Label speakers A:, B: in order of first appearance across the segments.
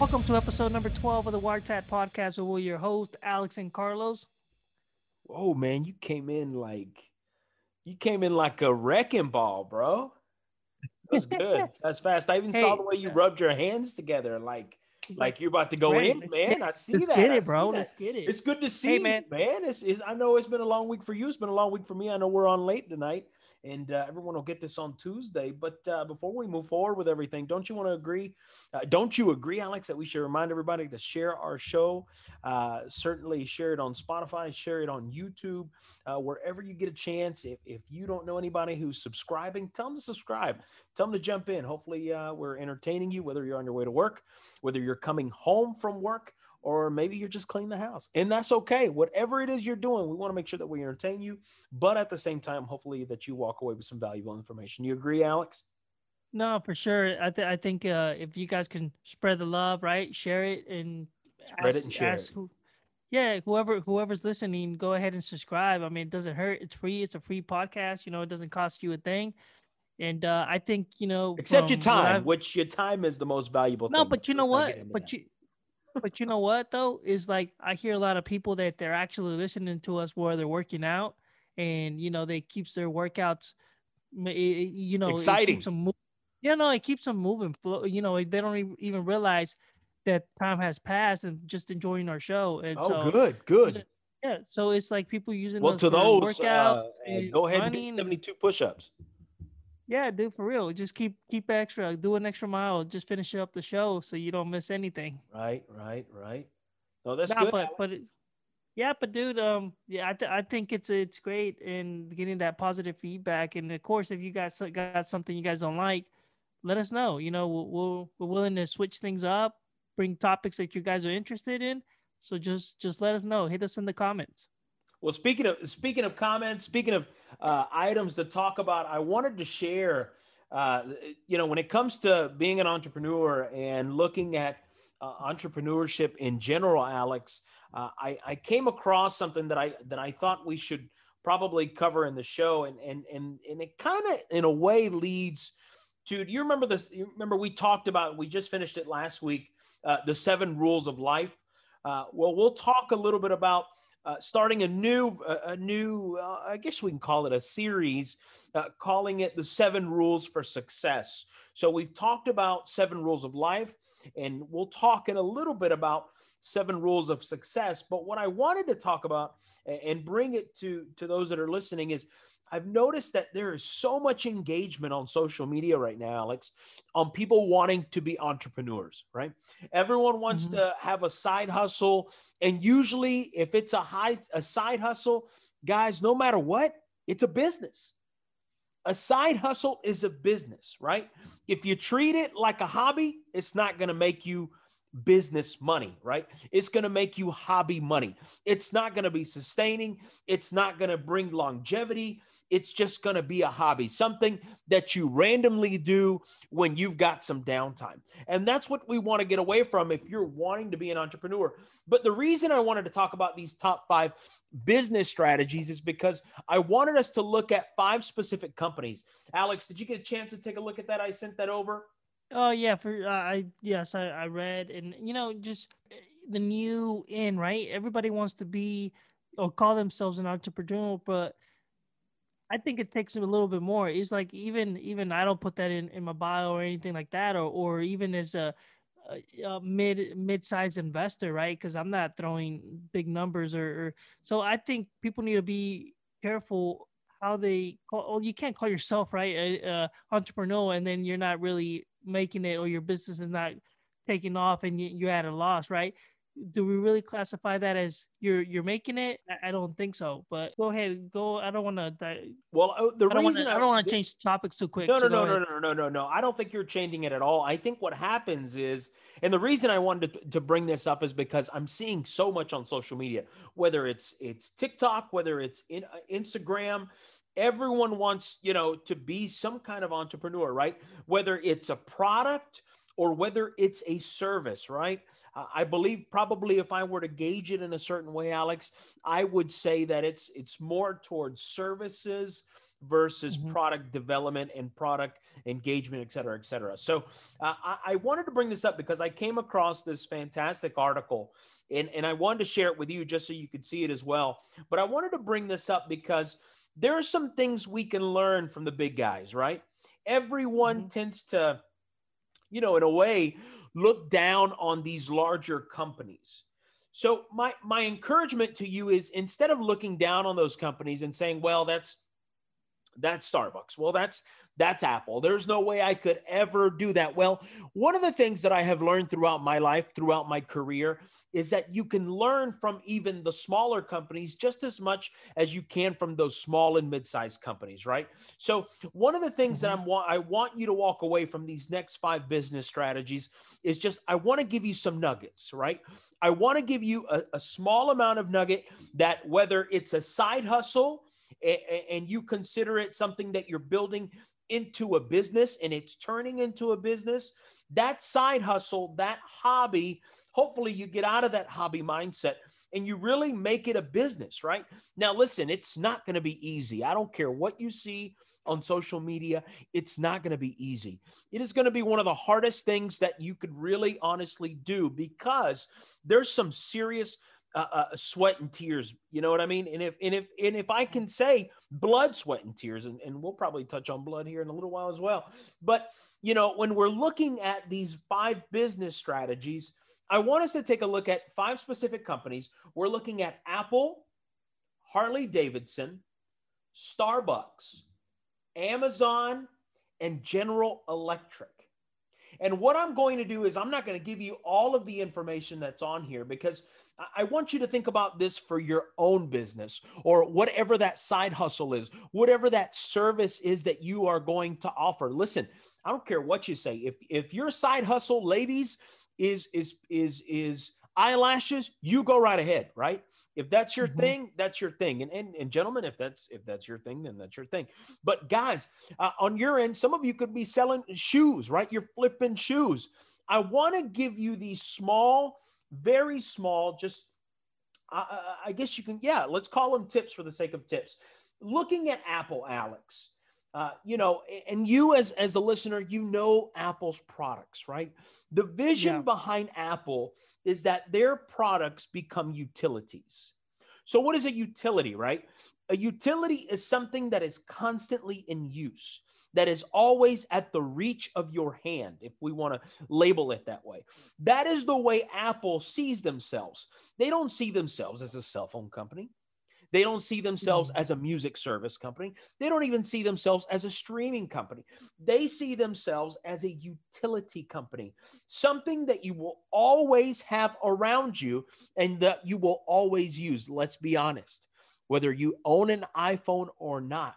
A: Welcome to episode number 12 of the Wire Tap podcast with your host, Alex and Carlos.
B: Oh man, you came in like you came in like a wrecking ball, bro. That's good. That's fast. I even
A: Hey,
B: saw the way you rubbed your hands together, like like you're about to go
A: Great.
B: in, man. I see
A: Let's
B: that.
A: get it, bro. Let's get it.
B: It's good to see,
A: man.
B: you, man. It's, it's I know it's been a long week for you. It's been a long week for me. I know we're on late tonight, and uh, everyone will get this on Tuesday. But uh, before we move forward with everything, don't you want to agree? Uh, don't you agree, Alex, that we should remind everybody to share our show? Uh, certainly share it on Spotify, share it on YouTube, uh, wherever you get a chance. If if you don't know anybody who's subscribing, tell them to subscribe. Tell them to jump in. Hopefully, uh, we're entertaining you, whether you're on your way to work, whether you're coming home from work, or maybe you're just cleaning the house. And that's okay. Whatever it is you're doing, we want to make sure that we entertain you, but at the same time, hopefully, that you walk away with some valuable information. You agree, Alex?
A: No, for sure. I, th- I think uh, if you guys can spread the love, right? Share it and
B: Spread it and share it.
A: Who, yeah, whoever whoever's listening, go ahead and subscribe. I mean, it doesn't hurt. It's free. It's a free podcast. You know, it doesn't cost you a thing. And uh, I think you know,
B: Except your time, which your time is the most valuable
A: No, but you know what? But you, but you know what though is like I hear a lot of people that they're actually listening to us while they're working out, and you know they keeps their workouts, m- it- it- you know,
B: Exciting.
A: Them you know, it keeps them moving. You know, they don't even realize that time has passed and just enjoying our show. And
B: Oh,
A: so,
B: good, good.
A: Yeah, so it's like people using
B: Well, to those,
A: workout,
B: uh,
A: and
B: go ahead and do 72 push-ups.
A: Yeah, dude, for real. Just keep keep extra, do an extra mile, just finish up the show so you don't miss anything.
B: Right, right, right. No, that's
A: Nah,
B: good.
A: but but it, yeah, but dude, um, yeah, I, th- I think it's it's great and getting that positive feedback. And of course, if you guys got something you guys don't like, let us know. You know, we'll, we'll we're willing to switch things up, bring topics that you guys are interested in. So just just let us know. Hit us in the comments.
B: Well, speaking of speaking of comments, speaking of uh, items to talk about, I wanted to share. Uh, you know, when it comes to being an entrepreneur and looking at uh, entrepreneurship in general, Alex, uh, I, I came across something that I that I thought we should probably cover in the show, and and and and it kind of in a way leads to. Do you remember this? You remember we talked about? We just finished it last week. Uh, the seven rules of life. Uh, well, we'll talk a little bit about uh, starting a new, a, a new, uh, I guess we can call it a series, uh, calling it the seven rules for success. So we've talked about seven rules of life, and we'll talk in a little bit about seven rules of success. But what I wanted to talk about and bring it to to those that are listening is. I've noticed that there is so much engagement on social media right now, Alex, on people wanting to be entrepreneurs, right? Everyone wants
A: Mhm.
B: to have a side hustle. And usually, if it's a high a side hustle, guys, no matter what, it's a business. A side hustle is a business, right? If you treat it like a hobby, it's not going to make you business money, right? It's going to make you hobby money. It's not going to be sustaining. It's not going to bring longevity. It's just going to be a hobby, something that you randomly do when you've got some downtime. And that's what we want to get away from if you're wanting to be an entrepreneur. But the reason I wanted to talk about these top five business strategies is because I wanted us to look at five specific companies. Alex, did you get a chance to take a look at that? I sent that over.
A: Oh yeah, for uh, I yes I, I read and you know just uh, the new in right. Everybody wants to be or call themselves an entrepreneur, but I think it takes a little bit more. It's like even even I don't put that in, in my bio or anything like that, or or even as a, a, a mid mid sized investor, right? Because I'm not throwing big numbers or, or so. I think people need to be careful how they call. Well, you can't call yourself right a, a entrepreneur and then you're not really making it or your business is not taking off and you, you're at a loss, right? Do we really classify that as you're you're making it? I, I don't think so. But go ahead, go. I don't want to.
B: Well, uh, the
A: I
B: reason
A: to. I don't want to change topics too quick.
B: No, no,
A: so go
B: no, no, no, no, no, no. I don't think you're changing it at all. I think what happens is, and the reason I wanted to, to bring this up is because I'm seeing so much on social media, whether it's it's TikTok, whether it's in, uh, Instagram. Everyone wants, you know, to be some kind of entrepreneur, right? Whether it's a product or whether it's a service, right? I believe probably if I were to gauge it in a certain way, Alex, I would say that it's it's more towards services versus mm-hmm. product development and product engagement, et cetera, et cetera. So uh, I, I, wanted to bring this up because I came across this fantastic article and, and I wanted to share it with you just so you could see it as well. But I wanted to bring this up because there are some things we can learn from the big guys, right? Everyone mm-hmm. tends to, you know, in a way, look down on these larger companies. So my my encouragement to you is instead of looking down on those companies and saying, well, that's that's Starbucks. Well, that's that's Apple. There's no way I could ever do that. Well, one of the things that I have learned throughout my life, throughout my career, is that you can learn from even the smaller companies just as much as you can from those small and mid-sized companies, right? So, one of the things mm-hmm. that I'm I want you to walk away from these next 5 business strategies is just I want to give you some nuggets, right? I want to give you a, a small amount of nugget that whether it's a side hustle and you consider it something that you're building into a business and it's turning into a business, that side hustle, that hobby, hopefully you get out of that hobby mindset and you really make it a business, right? Now, listen, it's not going to be easy. I don't care what you see on social media, it's not going to be easy. It is going to be one of the hardest things that you could really honestly do because there's some serious uh, uh, sweat and tears. You know what I mean? And if and if and if I can say blood, sweat, and tears, and, and we'll probably touch on blood here in a little while as well. But you know, when we're looking at these five business strategies, I want us to take a look at five specific companies. We're looking at Apple, Harley Davidson, Starbucks, Amazon, and General Electric. And what I'm going to do is I'm not going to give you all of the information that's on here because I want you to think about this for your own business or whatever that side hustle is, whatever that service is that you are going to offer. Listen, I don't care what you say. If if your side hustle, ladies, is is is is eyelashes, you go right ahead, right? If that's your mm-hmm. thing, that's your thing. And, and and gentlemen, if that's if that's your thing, then that's your thing. But guys, uh, on your end, some of you could be selling shoes, right? You're flipping shoes. I want to give you these small very small, just I, I guess you can, yeah, let's call them tips for the sake of tips. Looking at Apple, Alex, uh, you know, and you as as a listener, you know Apple's products, right? The vision yeah. behind Apple is that their products become utilities. So, what is a utility, right? A utility is something that is constantly in use that is always at the reach of your hand, if we want to label it that way. That is the way Apple sees themselves. They don't see themselves as a cell phone company. They don't see themselves mm-hmm. as a music service company. They don't even see themselves as a streaming company. They see themselves as a utility company, something that you will always have around you and that you will always use. Let's be honest. Whether you own an iPhone or not,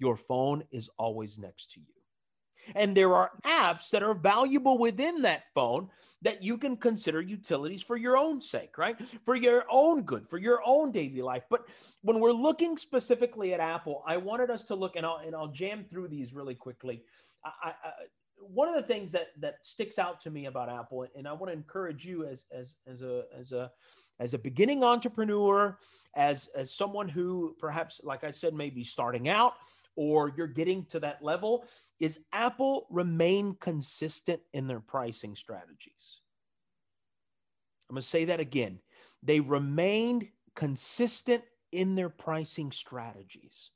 B: your phone is always next to you. And there are apps that are valuable within that phone that you can consider utilities for your own sake, right? For your own good, for your own daily life. But when we're looking specifically at Apple, I wanted us to look, and I'll, and I'll jam through these really quickly. I, I, one of the things that that sticks out to me about Apple, and I want to encourage you as as as a as a as a beginning entrepreneur, as as someone who perhaps, like I said, may be starting out or you're getting to that level is Apple remain consistent in their pricing strategies. I'm going to say that again. They remained consistent in their pricing strategies.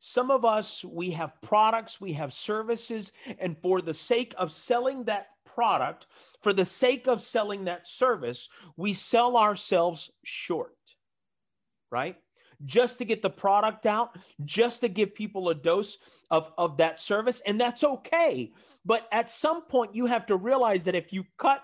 B: Some of us, we have products, we have services, and for the sake of selling that product, for the sake of selling that service, we sell ourselves short, right? Just to get the product out, just to give people a dose of, of that service. And that's okay. But at some point, you have to realize that if you cut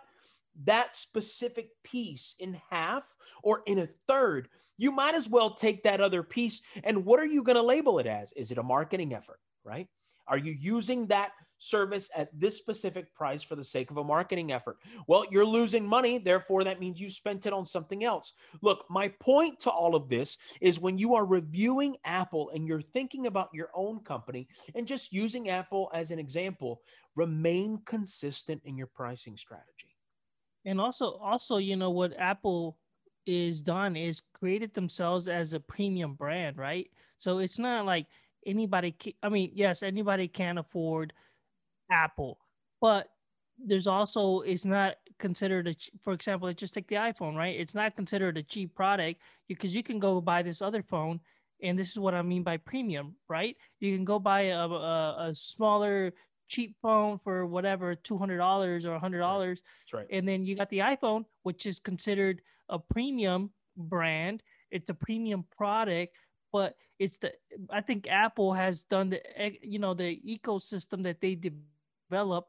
B: that specific piece in half or in a third, you might as well take that other piece. And what are you going to label it as? Is it a marketing effort, right? Are you using that service at this specific price for the sake of a marketing effort. Well, you're losing money. Therefore, that means you spent it on something else. Look, my point to all of this is when you are reviewing Apple and you're thinking about your own company and just using Apple as an example, remain consistent in your pricing strategy.
A: And also, also, you know, what Apple is done is created themselves as a premium brand, right? So it's not like anybody. I mean, yes, anybody can afford Apple, but there's also it's not considered a for example just take the iphone right? It's not considered a cheap product because you can go buy this other phone and this is what i mean by premium right? You can go buy a, a, a smaller cheap phone for whatever $200 or $100
B: That's right.
A: and then you got the iphone which is considered a premium brand. It's a premium product but it's the i think apple has done the eh, you know the ecosystem that they develop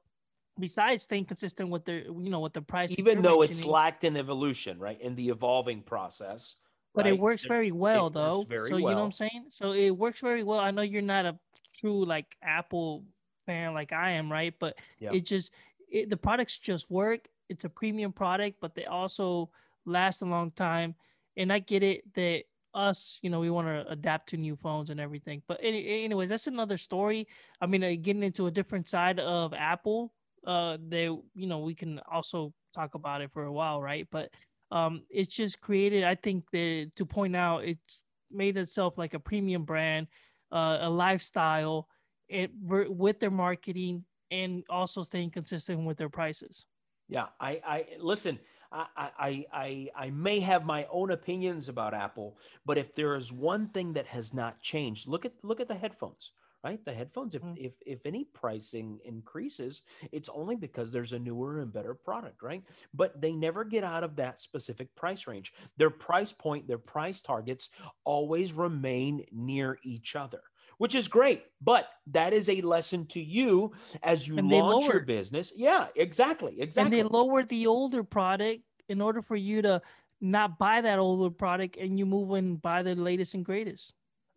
A: besides staying consistent with their you know with the price
B: even though it's lacked in evolution right in the evolving process
A: but
B: right?
A: it works very well
B: it
A: though.
B: very
A: so you know what i'm saying? So it works very well. I know you're not a true like apple fan like i am right? But
B: Yeah.
A: it just it, the products just work. It's a premium product but they also last a long time. And i get it that us you know we want to adapt to new phones and everything. But anyways that's another story. I mean uh, getting into a different side of apple uh they you know we can also talk about it for a while right? But um it's just created i think that to point out it's made itself like a premium brand uh, a lifestyle it with their marketing and also staying consistent with their prices.
B: Yeah, I, I listen. I, I, I, I may have my own opinions about Apple, but if there is one thing that has not changed, look at look at the headphones. Right, the headphones. If
A: Mm.
B: if if any pricing increases, it's only because there's a newer and better product, right? But they never get out of that specific price range. Their price point, their price targets always remain near each other which is great. But that is a lesson to you as you
A: And
B: launch your business. Yeah, exactly. Exactly.
A: and they lowered the older product in order for you to not buy that older product and you move and buy the latest and greatest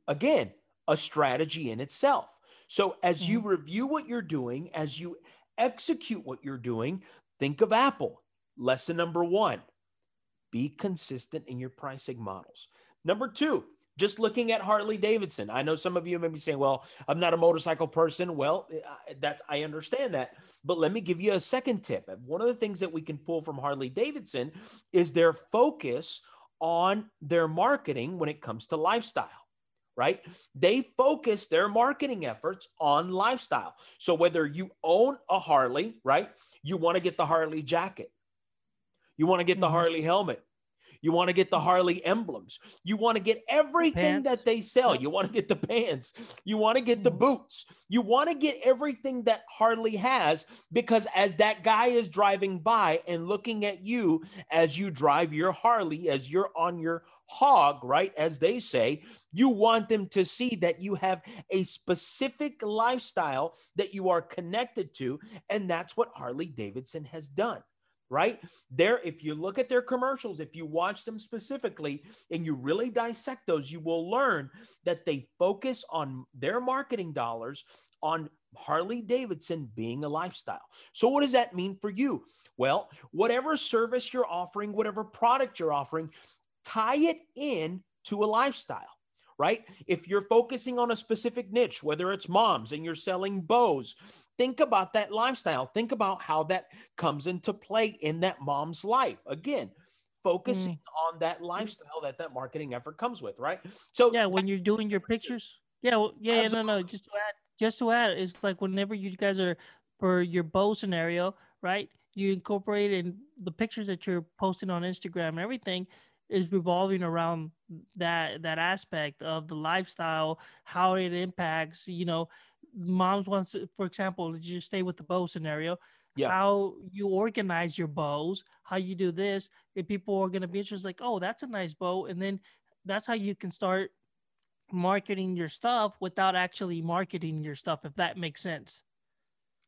B: Again, a strategy in itself. So as you
A: Mm-hmm.
B: review what you're doing, as you execute what you're doing, think of Apple. Lesson number one be consistent in your pricing models. Number two, just looking at Harley Davidson. I know some of you may be saying, well, I'm not a motorcycle person. Well, that's, I understand that. But let me give you a second tip. One of the things that we can pull from Harley Davidson is their focus on their marketing when it comes to lifestyle right? They focus their marketing efforts on lifestyle. So whether you own a Harley, right? You want to get the Harley jacket. You want to get the
A: Mhm.
B: Harley helmet. You want to get the Harley emblems. You want to get everything that they sell. You want to get the pants. You want to get the
A: Mhm.
B: boots. You want to get everything that Harley has because as that guy is driving by and looking at you as you drive your Harley, as you're on your hog, right? As they say, you want them to see that you have a specific lifestyle that you are connected to. And that's what Harley Davidson has done right there if you look at their commercials if you watch them specifically and you really dissect those you will learn that they focus on their marketing dollars on Harley Davidson being a lifestyle. So what does that mean for you? Well, whatever service you're offering, whatever product you're offering, tie it in to a lifestyle right? If you're focusing on a specific niche, whether it's moms and you're selling bows, think about that lifestyle. Think about how that comes into play in that mom's life. Again, focusing mm. on that lifestyle that that marketing effort comes with, right? So
A: yeah when you're doing your pictures yeah well, yeah, yeah no no just to add just to add it's like whenever you guys are for your bow scenario right you incorporate in the pictures that you're posting on instagram and everything is revolving around that that aspect of the lifestyle how it impacts you know moms wants to- for example just stay with the bow scenario
B: Yeah.
A: how you organize your bows how you do this if people are going to be interested like oh that's a nice bow and then that's how you can start marketing your stuff without actually marketing your stuff if that makes sense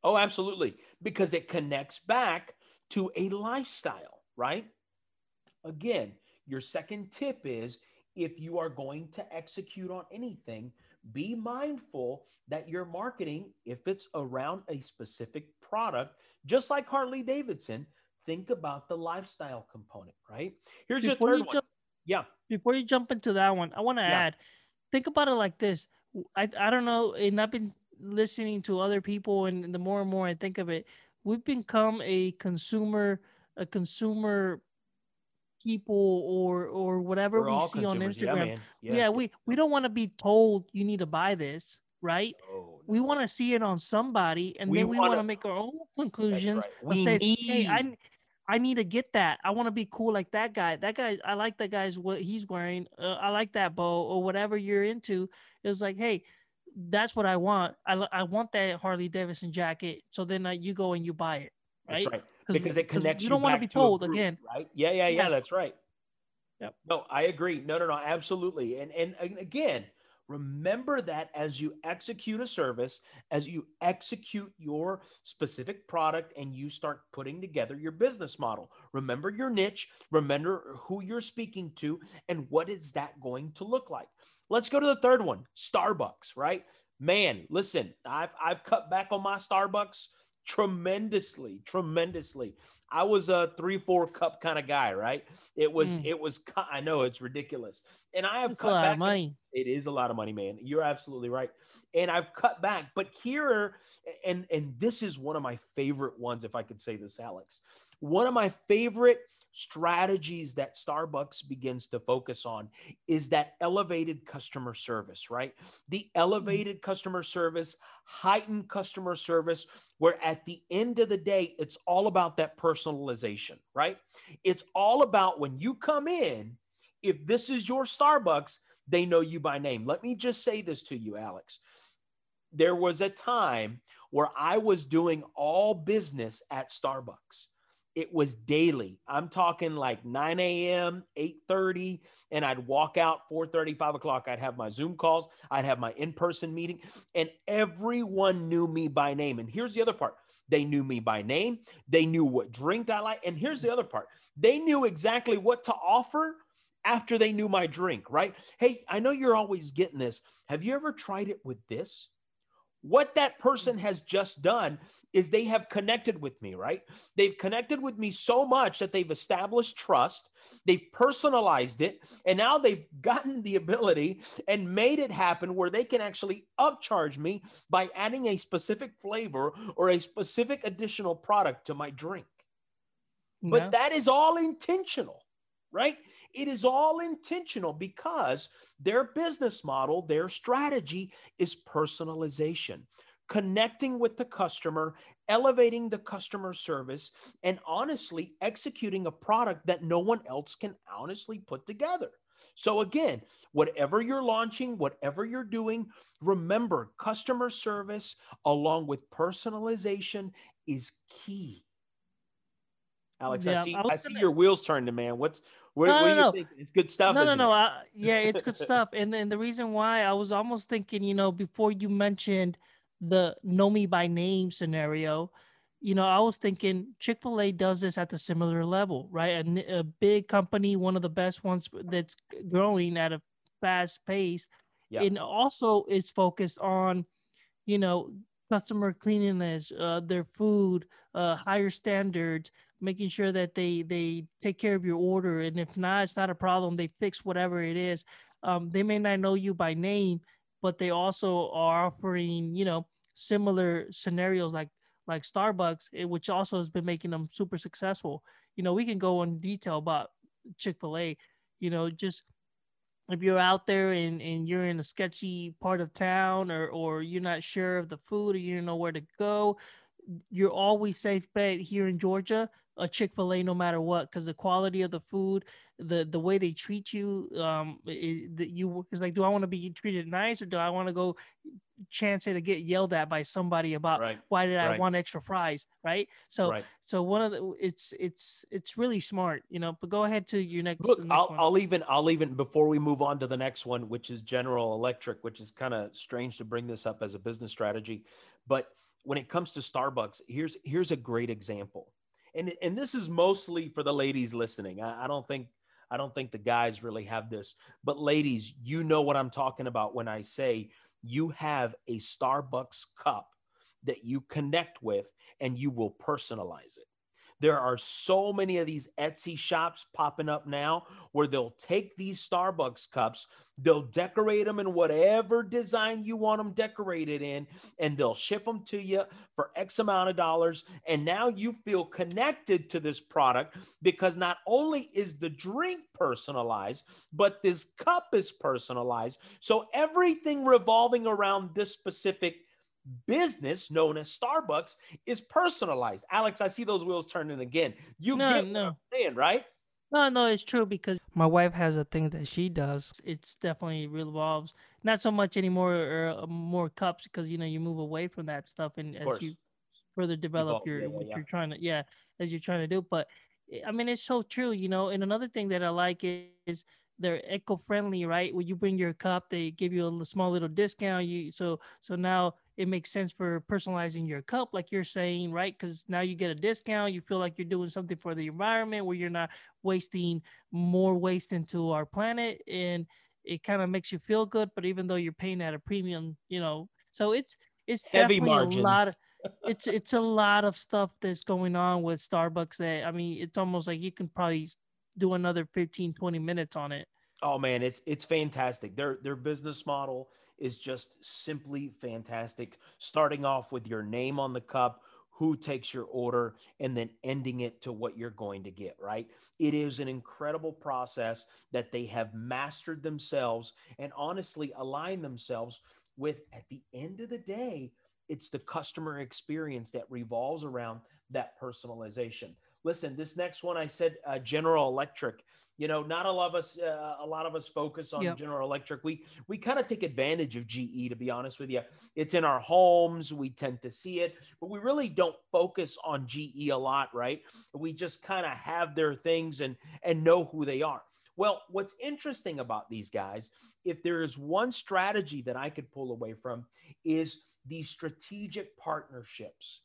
B: Oh, absolutely. Because it connects back to a lifestyle, right? Again, your second tip is if you are going to execute on anything, be mindful that your marketing, if it's around a specific product, just like Harley Davidson, think about the lifestyle component, right? Here's
A: Before
B: your
A: you
B: third one.
A: jump-
B: Yeah.
A: before you jump into that one i want to
B: Yeah.
A: add think about it like this I, I don't know and i've been listening to other people and the more and more i think of it we've become a consumer a consumer people or or whatever
B: We're
A: we see on
B: consumers. Yeah,
A: Instagram.
B: man.
A: Yeah, we we don't want to be told you need to buy this, right?
B: No,
A: We
B: no.
A: want to see it on somebody, and
B: We
A: then we
B: wanna-
A: make our own conclusions.
B: right.
A: and
B: We
A: say,
B: need.
A: hey, I I need to get that. I want to be cool like that guy. That guy, I like that guy's what he's wearing. Uh, I like that bow or whatever you're into. It's like, hey, that's what I want. I I want that Harley Davidson jacket. So then uh, you go and you buy it, right?
B: That's right. Because it connects
A: you
B: you
A: don't want to
B: back
A: be
B: to
A: told
B: group,
A: again.
B: right? Yeah, yeah, yeah.
A: Yeah.
B: That's right.
A: Yep.
B: No, I agree. No, no, no, absolutely. And and again, remember that as you execute a service, as you execute your specific product and you start putting together your business model. Remember your niche, remember who you're speaking to and what is that going to look like. Let's go to the third one, Starbucks, right? Man, listen, I've I've cut back on my Starbucks tremendously, tremendously. I was a three, four cup kind of guy, right? It was,
A: Mm.
B: it was, I know it's ridiculous. And I have
A: a
B: cut
A: lot
B: back.
A: of money.
B: It is a lot of money, man. You're absolutely right. And I've cut back, but here, and and this is one of my favorite ones, if I could say this, Alex. One of my favorite strategies that Starbucks begins to focus on is that elevated customer service, right? The mm-hmm. elevated customer service, heightened customer service, where at the end of the day, it's all about that personalization, right? It's all about when you come in, if this is your Starbucks, they know you by name. Let me just say this to you, Alex. There was a time where I was doing all business at Starbucks. It was daily. I'm talking like 9 a.m., 8:30, and I'd walk out 4:30, 5 o'clock. I'd have my Zoom calls, I'd have my in-person meeting, and everyone knew me by name. And here's the other part: they knew me by name, they knew what drink I like, and here's the other part: they knew exactly what to offer after they knew my drink, right? Hey, I know you're always getting this. Have you ever tried it with this? What that person has just done is they have connected with me, right? They've connected with me so much that they've established trust, they've personalized it, and now they've gotten the ability and made it happen where they can actually upcharge me by adding a specific flavor or a specific additional product to my drink. But that is all intentional, right? It is all intentional because their business model, their strategy is personalization, connecting with the customer, elevating the customer service, and honestly executing a product that no one else can honestly put together. So, again, whatever you're launching, whatever you're doing, remember customer service along with personalization is key. Alex, I see
A: I
B: I see
A: gonna-
B: your wheels turning, man. What's what,
A: No,
B: what
A: no,
B: do you
A: no.
B: think? It's good stuff.
A: no, no, no.
B: it?
A: I, yeah, it's good stuff. And then the reason why I was almost thinking, you know, before you mentioned the know me by name scenario, you know, I was thinking Chick fil A does this at the similar level, right? A, a big company, one of the best ones that's growing at a fast pace.
B: Yeah.
A: And also is focused on, you know, customer cleanliness, uh, their food, uh, higher standards, making sure that they they take care of your order. And if not it's not a problem. They fix whatever it is. Um, they may not know you by name but they also are offering you know similar scenarios like like starbucks eh, which also has been making them super successful. You know we can go in detail about chick-fil-a. You know just if you're out there and, and you're in a sketchy part of town or or you're not sure of the food or you don't know where to go you're always safe bet here in Georgia, a Chick Fil A, no matter what, because the quality of the food, the the way they treat you, um, that you is like, do I want to be treated nice or do I want to go chance it to get yelled at by somebody about
B: Right.
A: why did I
B: right.
A: want extra fries, right? So
B: right.
A: so one of the it's it's it's really smart, you know. But go ahead to your next.
B: Look,
A: next
B: I'll,
A: one.
B: I'll even I'll even before we move on to the next one, which is General Electric, which is kind of strange to bring this up as a business strategy, but when it comes to Starbucks, here's here's a great example, and and this is mostly for the ladies listening. I, I don't think I don't think the guys really have this, but ladies, you know what I'm talking about when I say you have a Starbucks cup that you connect with and you will personalize it. There are so many of these Etsy shops popping up now where they'll take these Starbucks cups, they'll decorate them in whatever design you want them decorated in, and they'll ship them to you for X amount of dollars. And now you feel connected to this product because not only is the drink personalized, but this cup is personalized. So everything revolving around this specific business known as Starbucks is personalized. Alex, I see those wheels turning again. You no, get no. what I'm saying, right?
A: No, no, it's true because my wife has a thing that she does. It's definitely revolves not so much anymore or uh, more cups because you know you move away from that stuff and as you further develop Evolve, your yeah, what yeah. you're trying to yeah as you're trying to do. But eh, I mean, it's so true, you know. And another thing that I like is they're eco-friendly, right? When you bring your cup, they give you a small little discount. You so so now it makes sense for personalizing your cup, like you're saying, right? Because now you get a discount. You feel like you're doing something for the environment where you're not wasting more waste into our planet, and it kind of makes you feel good. But even though you're paying at a premium, you know, so it's it's
B: heavy margins.
A: A lot of, it's it's a lot of stuff that's going on with Starbucks that I mean, it's almost like you can probably do another 15 20 minutes on it.
B: Oh man, it's it's fantastic. Their their business model is just simply fantastic. Starting off with your name on the cup, who takes your order, and then ending it to what you're going to get, right? It is an incredible process that they have mastered themselves and honestly align themselves with at the end of the day, it's the customer experience that revolves around that personalization. Listen, this next one I said uh, General Electric. You know, not a lot of us, uh, a lot of us focus on yep. General Electric. We we kind of take advantage of GE, to be honest with you. It's in our homes. We tend to see it, but we really don't focus on GE a lot, right? We just kind of have their things and and know who they are. Well, what's interesting about these guys, if there is one strategy that I could pull away from, is the strategic partnerships.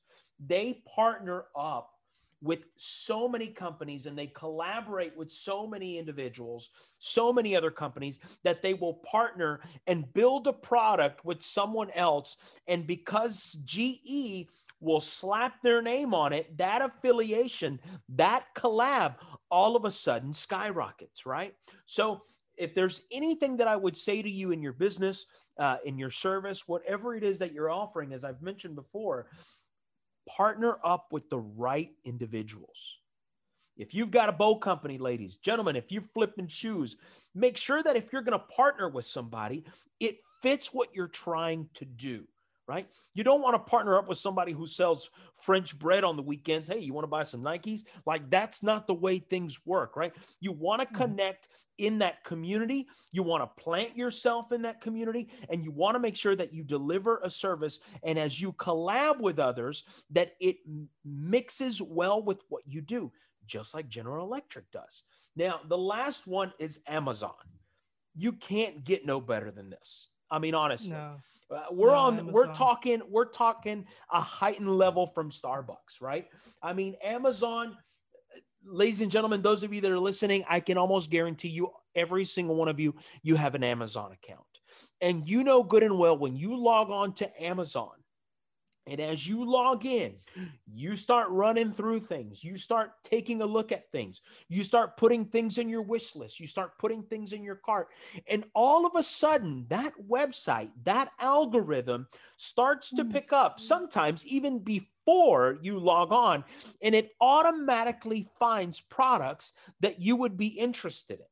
B: They partner up with so many companies and they collaborate with so many individuals, so many other companies that they will partner and build a product with someone else. And because GE will slap their name on it, that affiliation, that collab, all of a sudden skyrockets, right? So, if there's anything that I would say to you in your business, uh, in your service, whatever it is that you're offering, as I've mentioned before, partner up with the right individuals. If you've got a bow company, ladies, gentlemen, if you're flipping shoes, make sure that if you're going to partner with somebody, it fits what you're trying to do, right? You don't want to partner up with somebody who sells French bread on the weekends. Hey, you want to buy some Nikes? Like that's not the way things work, right? You want to mm-hmm. connect in that community. You want to plant yourself in that community and you want to make sure that you deliver a service. And as you collab with others, that it mixes well with what you do, just like General Electric does. Now, the last one is Amazon. You can't get no better than this. I mean, honestly. No. Uh, we're no, on Amazon. we're talking we're talking a heightened level from starbucks right i mean amazon ladies and gentlemen, those of you that are listening, I can almost guarantee you, every single one of you, you have an Amazon account. And you know good and well when you log on to Amazon, and as you log in, you start running through things. You start taking a look at things. You start putting things in your wish list. You start putting things in your cart. And all of a sudden, that website, that algorithm starts to hmm. pick up, sometimes even before before you log on, and it automatically finds products that you would be interested in.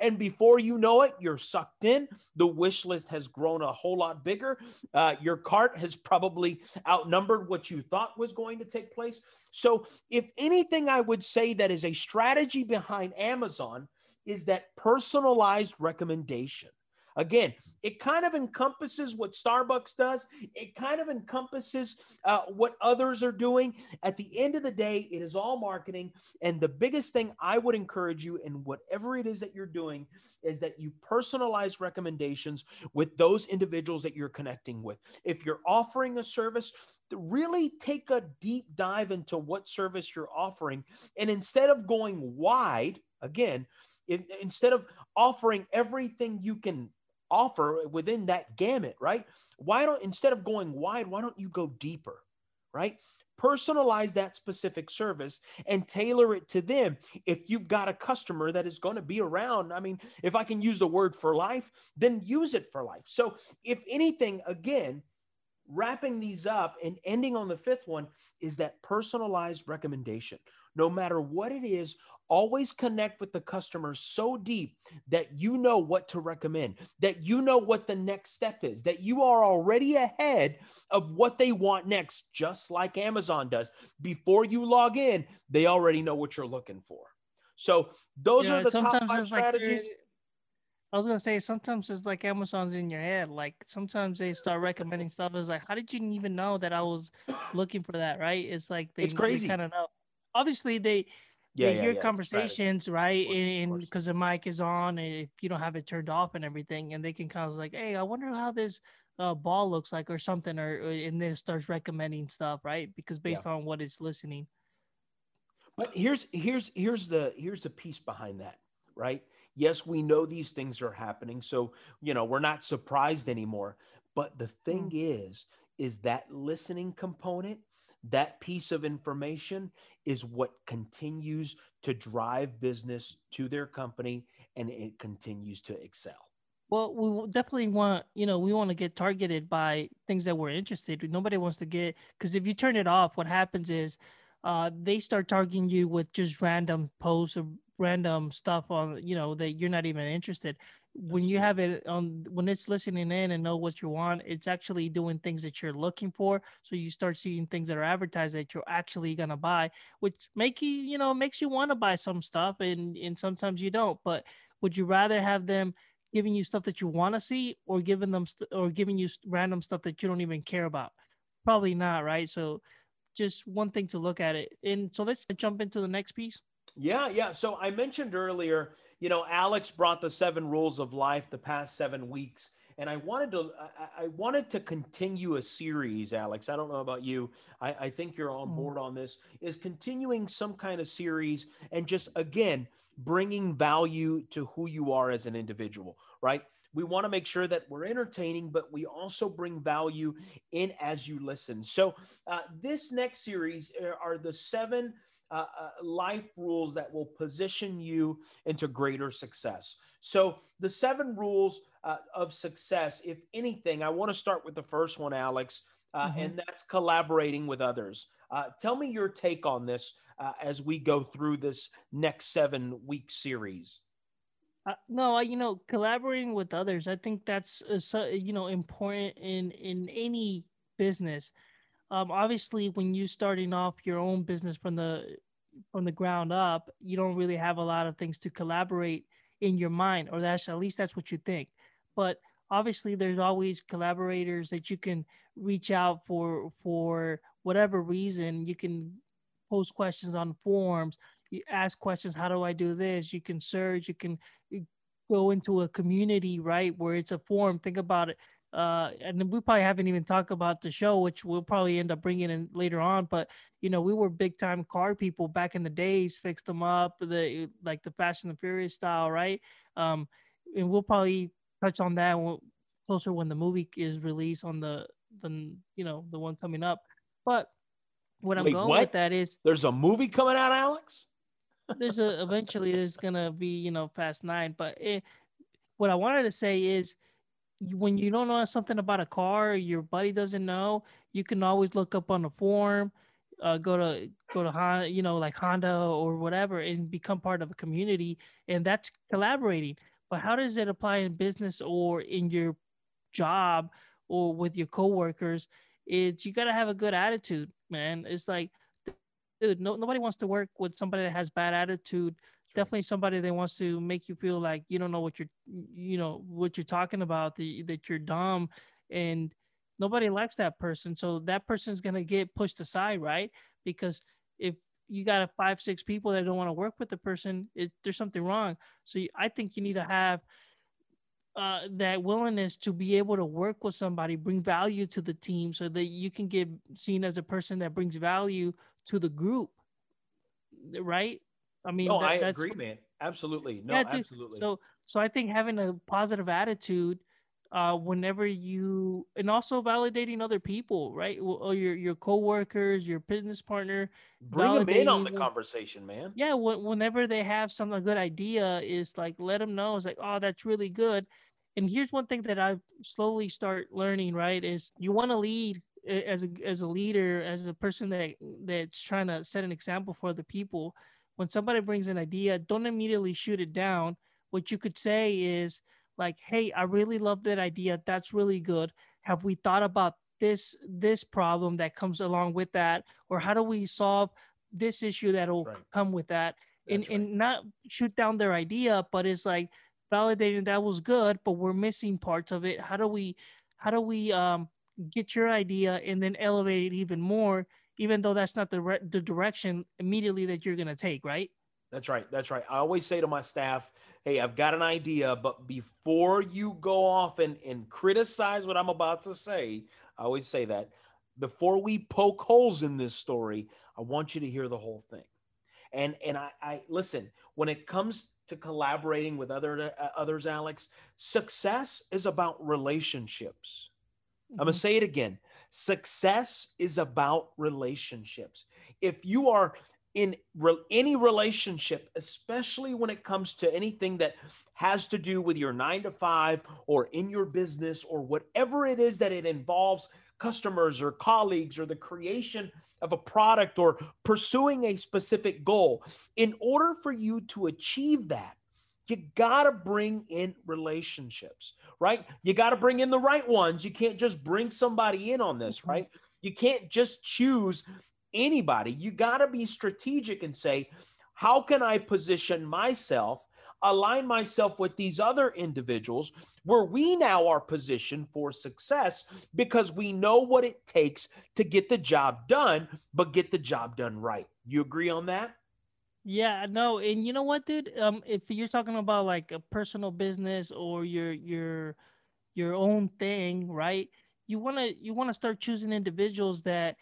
B: And before you know it, you're sucked in. The wish list has grown a whole lot bigger. Uh, your cart has probably outnumbered what you thought was going to take place. So, if anything, I would say that is a strategy behind Amazon is that personalized recommendation. Again, it kind of encompasses what Starbucks does. It kind of encompasses uh, what others are doing. At the end of the day, it is all marketing. And the biggest thing I would encourage you in whatever it is that you're doing is that you personalize recommendations with those individuals that you're connecting with. If you're offering a service, really take a deep dive into what service you're offering. And instead of going wide, again, if, instead of offering everything you can offer within that gamut, right? Why don't instead of going wide, why don't you go deeper? right? Personalize that specific service and tailor it to them. If you've got a customer that is going to be around, I mean, if I can use the word for life, then use it for life. So, if anything, again, wrapping these up and ending on the fifth one is that personalized recommendation. No matter what it is, always connect with the customer so deep that you know what to recommend, that you know what the next step is, that you are already ahead of what they want next, just like Amazon does. Before you log in, they already know what you're looking for. So those are the top five strategies. Like
A: I was gonna say sometimes it's like Amazon's in your head. Like sometimes they start recommending stuff. It's like, how did you even know that I was looking for that? Right? It's like they,
B: it's crazy.
A: kind of know. Obviously, they yeah, they yeah, hear yeah. conversations, right? Course, and because the mic is on, and if you don't have it turned off and everything, and they can kind of like, hey, I wonder how this uh, ball looks like or something, or, or and then it starts recommending stuff, right? Because based on what it's listening.
B: But here's here's here's the here's the piece behind that, right? Yes, we know these things are happening. So, you know, we're not surprised anymore. But the thing mm. is, is that listening component, that piece of information is what continues to drive business to their company and it continues to excel.
A: Well, we definitely want, you know, we want to get targeted by things that we're interested. in. Nobody wants to get because if you turn it off, what happens is uh, they start targeting you with just random posts or random stuff on you know that you're not even interested when you have it on when it's listening in and know what you want it's actually doing things that you're looking for so you start seeing things that are advertised that you're actually going to buy which make you you know makes you want to buy some stuff and and sometimes you don't but would you rather have them giving you stuff that you want to see or giving them st- or giving you random stuff that you don't even care about? Probably not right? So just one thing to look at it and so let's jump into the next piece.
B: Yeah, yeah. So I mentioned earlier, you know, Alex brought the seven rules of life the past seven weeks. And I wanted to, I, I wanted to continue a series, Alex. I don't know about you. I, I think you're on mm. board on this. Is continuing some kind of series and just again bringing value to who you are as an individual, right? We want to make sure that we're entertaining, but we also bring value in as you listen. So, uh, this next series are the seven uh, uh, life rules that will position you into greater success. So, the seven rules uh, of success, if anything, I want to start with the first one, Alex, uh, mm-hmm. and that's collaborating with others. Uh, tell me your take on this uh, as we go through this next seven week series.
A: Uh, no, you know, collaborating with others. I think that's uh, you know important in in any business um, obviously when you starting off your own business from the from the ground up you don't really have a lot of things to collaborate in your mind or that's at least that's what you think. But obviously there's always collaborators that you can reach out for for whatever reason. You can post questions on forums. You ask questions how do i do this? You can search. You can go into a community right where it's a forum. Think about it uh, and we probably haven't even talked about the show, which we'll probably end up bringing in later on. But you know, we were big time car people back in the days, fixed them up, the like the Fast and the Furious style, right? Um, and we'll probably touch on that closer when the movie is released on the the you know the one coming up. But what I'm going what? with that is
B: there's a movie coming out, Alex.
A: there's a eventually there's gonna be you know Fast Nine, but it, what I wanted to say is when you don't know something about a car, your buddy doesn't know, you can always look up on the forum, uh, go to go to Honda, you know, like Honda or whatever, and become part of a community, and that's collaborating. But how does it apply in business or in your job or with your coworkers? It's you got to have a good attitude, man. It's like, dude, no, nobody wants to work with somebody that has bad attitude definitely somebody that wants to make you feel like you don't know what you're you know what you're talking about the, that you're dumb and nobody likes that person so that person's going to get pushed aside right? Because if you got five six people that don't want to work with the person it, there's something wrong. So you, i think you need to have uh, that willingness to be able to work with somebody, bring value to the team, so that you can get seen as a person that brings value to the group, right? I mean,
B: no, that, I agree, man. Absolutely, no, yeah, absolutely.
A: So, so I think having a positive attitude uh, whenever you and also validating other people, right? Or your your coworkers, your business partner.
B: Bring them in on the conversation, man.
A: Yeah, whenever they have some a good idea, is like let them know. It's like, oh, that's really good. And here's one thing that I slowly start learning. Right, is you want to lead as a as a leader, as a person that that's trying to set an example for the people. When somebody brings an idea, don't immediately shoot it down. What you could say is like hey i really love that idea that's really good have we thought about this this problem that comes along with that or how do we solve this issue that'll right. come with that and, right. and not shoot down their idea but it's like validating that was good but we're missing parts of it how do we how do we um, get your idea and then elevate it even more even though that's not the, re- the direction immediately that you're going to take right
B: that's right. That's right. I always say to my staff, hey, I've got an idea, but before you go off and, and criticize what I'm about to say, I always say that before we poke holes in this story, I want you to hear the whole thing. And and I, I listen, when it comes to collaborating with other uh, others, Alex, success is about relationships. Mm-hmm. I'm gonna say it again. Success is about relationships. If you are in re- any relationship, especially when it comes to anything that has to do with your nine to five or in your business or whatever it is that it involves customers or colleagues or the creation of a product or pursuing a specific goal. In order for you to achieve that, you got to bring in relationships, right? You got to bring in the right ones. You can't just bring somebody in on this, mm-hmm. right? You can't just choose anybody. You got to be strategic and say, how can I position myself, align myself with these other individuals where we now are positioned for success because we know what it takes to get the job done, but get the job done right. You agree on that?
A: Yeah, no, and you know what, dude? Um, if you're talking about like a personal business or your your your own thing, right? You wanna you wanna start choosing individuals that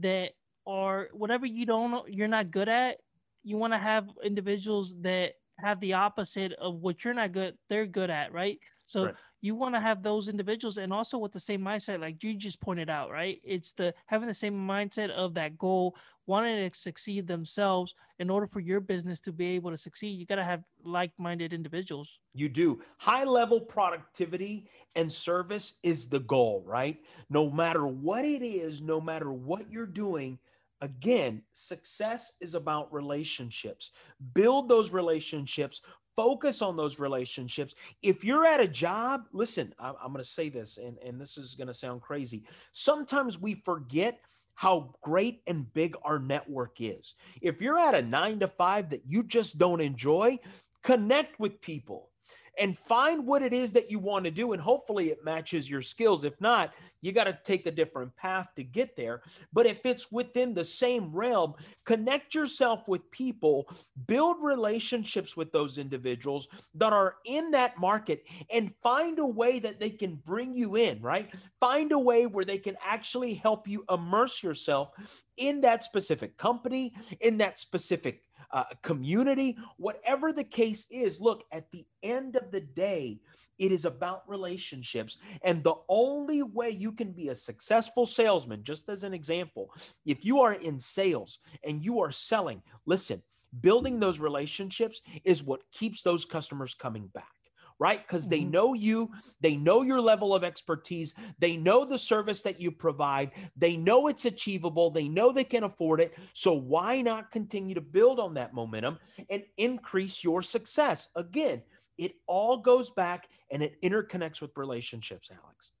A: that are whatever you don't you're not good at you want to have individuals that have the opposite of what you're not good they're good at right so right. you want to have those individuals and also with the same mindset like you just pointed out right it's the having the same mindset of that goal wanting to succeed themselves in order for your business to be able to succeed you got to have like-minded individuals
B: you do high level productivity and service is the goal right no matter what it is no matter what you're doing Again, success is about relationships. Build those relationships, focus on those relationships. If you're at a job, listen, I'm, I'm going to say this, and, and this is going to sound crazy. Sometimes we forget how great and big our network is. If you're at a nine to five that you just don't enjoy, connect with people and find what it is that you want to do. And hopefully it matches your skills. If not, you got to take a different path to get there. But if it's within the same realm, connect yourself with people, build relationships with those individuals that are in that market, and find a way that they can bring you in, right? Find a way where they can actually help you immerse yourself in that specific company, in that specific uh, community, whatever the case is. Look, at the end of the day, it is about relationships. And the only way you can be a successful salesman, just as an example, if you are in sales and you are selling, listen, building those relationships is what keeps those customers coming back right? Because they mm-hmm. know you, they know your level of expertise, they know the service that you provide, they know it's achievable, they know they can afford it. So why not continue to build on that momentum and increase your success? Again, it all goes back and it interconnects with relationships, Alex.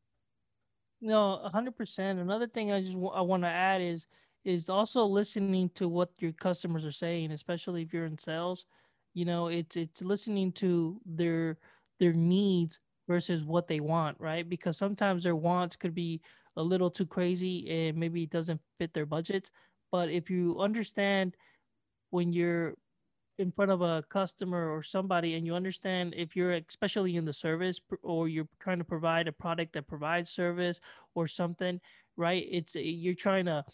A: No, hundred percent. Another thing I just w- I want to add is is also listening to what your customers are saying, especially if you're in sales. You know, it's it's listening to their their needs versus what they want, right? Because sometimes their wants could be a little too crazy and maybe it doesn't fit their budget. But if you understand when you're in front of a customer or somebody and you understand if you're especially in the service or you're trying to provide a product that provides service or something right it's you're trying to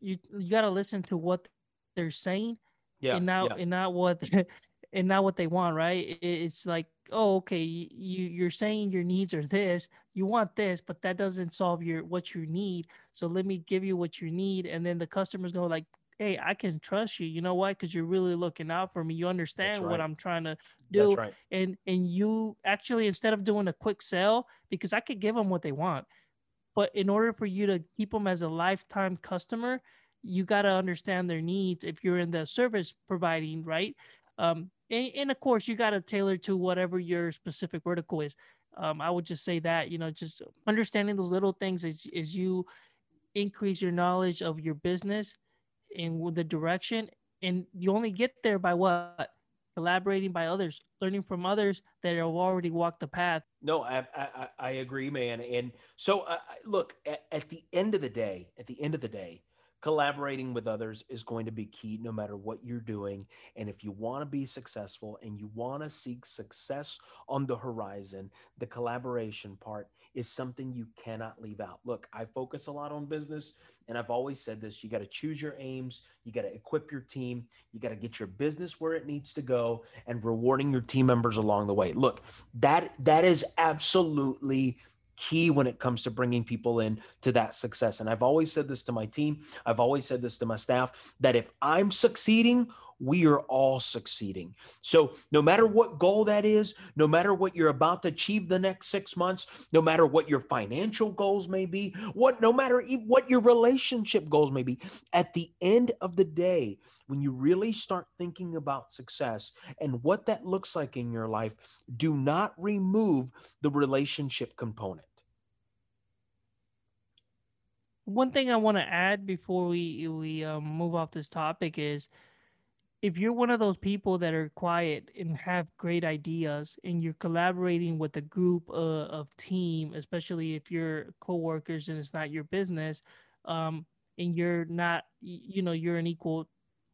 A: you you got to listen to what they're saying
B: yeah
A: and not
B: yeah.
A: and not what and not what they want, right? It's like, oh, okay, you you're saying your needs are this, you want this, but that doesn't solve your what you need. So let me give you what you need, and then the customer's going like, hey, I can trust you. You know why? Because you're really looking out for me. You understand right. what I'm trying to do,
B: right.
A: and and you actually instead of doing a quick sell, because I could give them what they want, but in order for you to keep them as a lifetime customer, you got to understand their needs if you're in the service providing right um, and, and of course you got to tailor to whatever your specific vertical is. Um, i would just say that you know just understanding those little things as, as you increase your knowledge of your business and the direction and you only get there by what? Collaborating by others learning from others that have already walked the path.
B: No i i, I agree man. And so uh, look at, at the end of the day at the end of the day collaborating with others is going to be key no matter what you're doing. And if you want to be successful and you want to seek success on the horizon, the collaboration part is something you cannot leave out. Look, I focus a lot on business and I've always said this you got to choose your aims, you got to equip your team, you got to get your business where it needs to go and rewarding your team members along the way. Look, that that is absolutely key when it comes to bringing people in to that success. And I've always said this to my team, I've always said this to my staff that if I'm succeeding, we are all succeeding. So, no matter what goal that is, no matter what you're about to achieve the next six months, no matter what your financial goals may be, what no matter what your relationship goals may be, at the end of the day, when you really start thinking about success and what that looks like in your life, do not remove the relationship component
A: one thing I want to add before we we um, move off this topic is if you're one of those people that are quiet and have great ideas and you're collaborating with a group uh, of team especially if you're co-workers and it's not your business um, and you're not you know you're in equal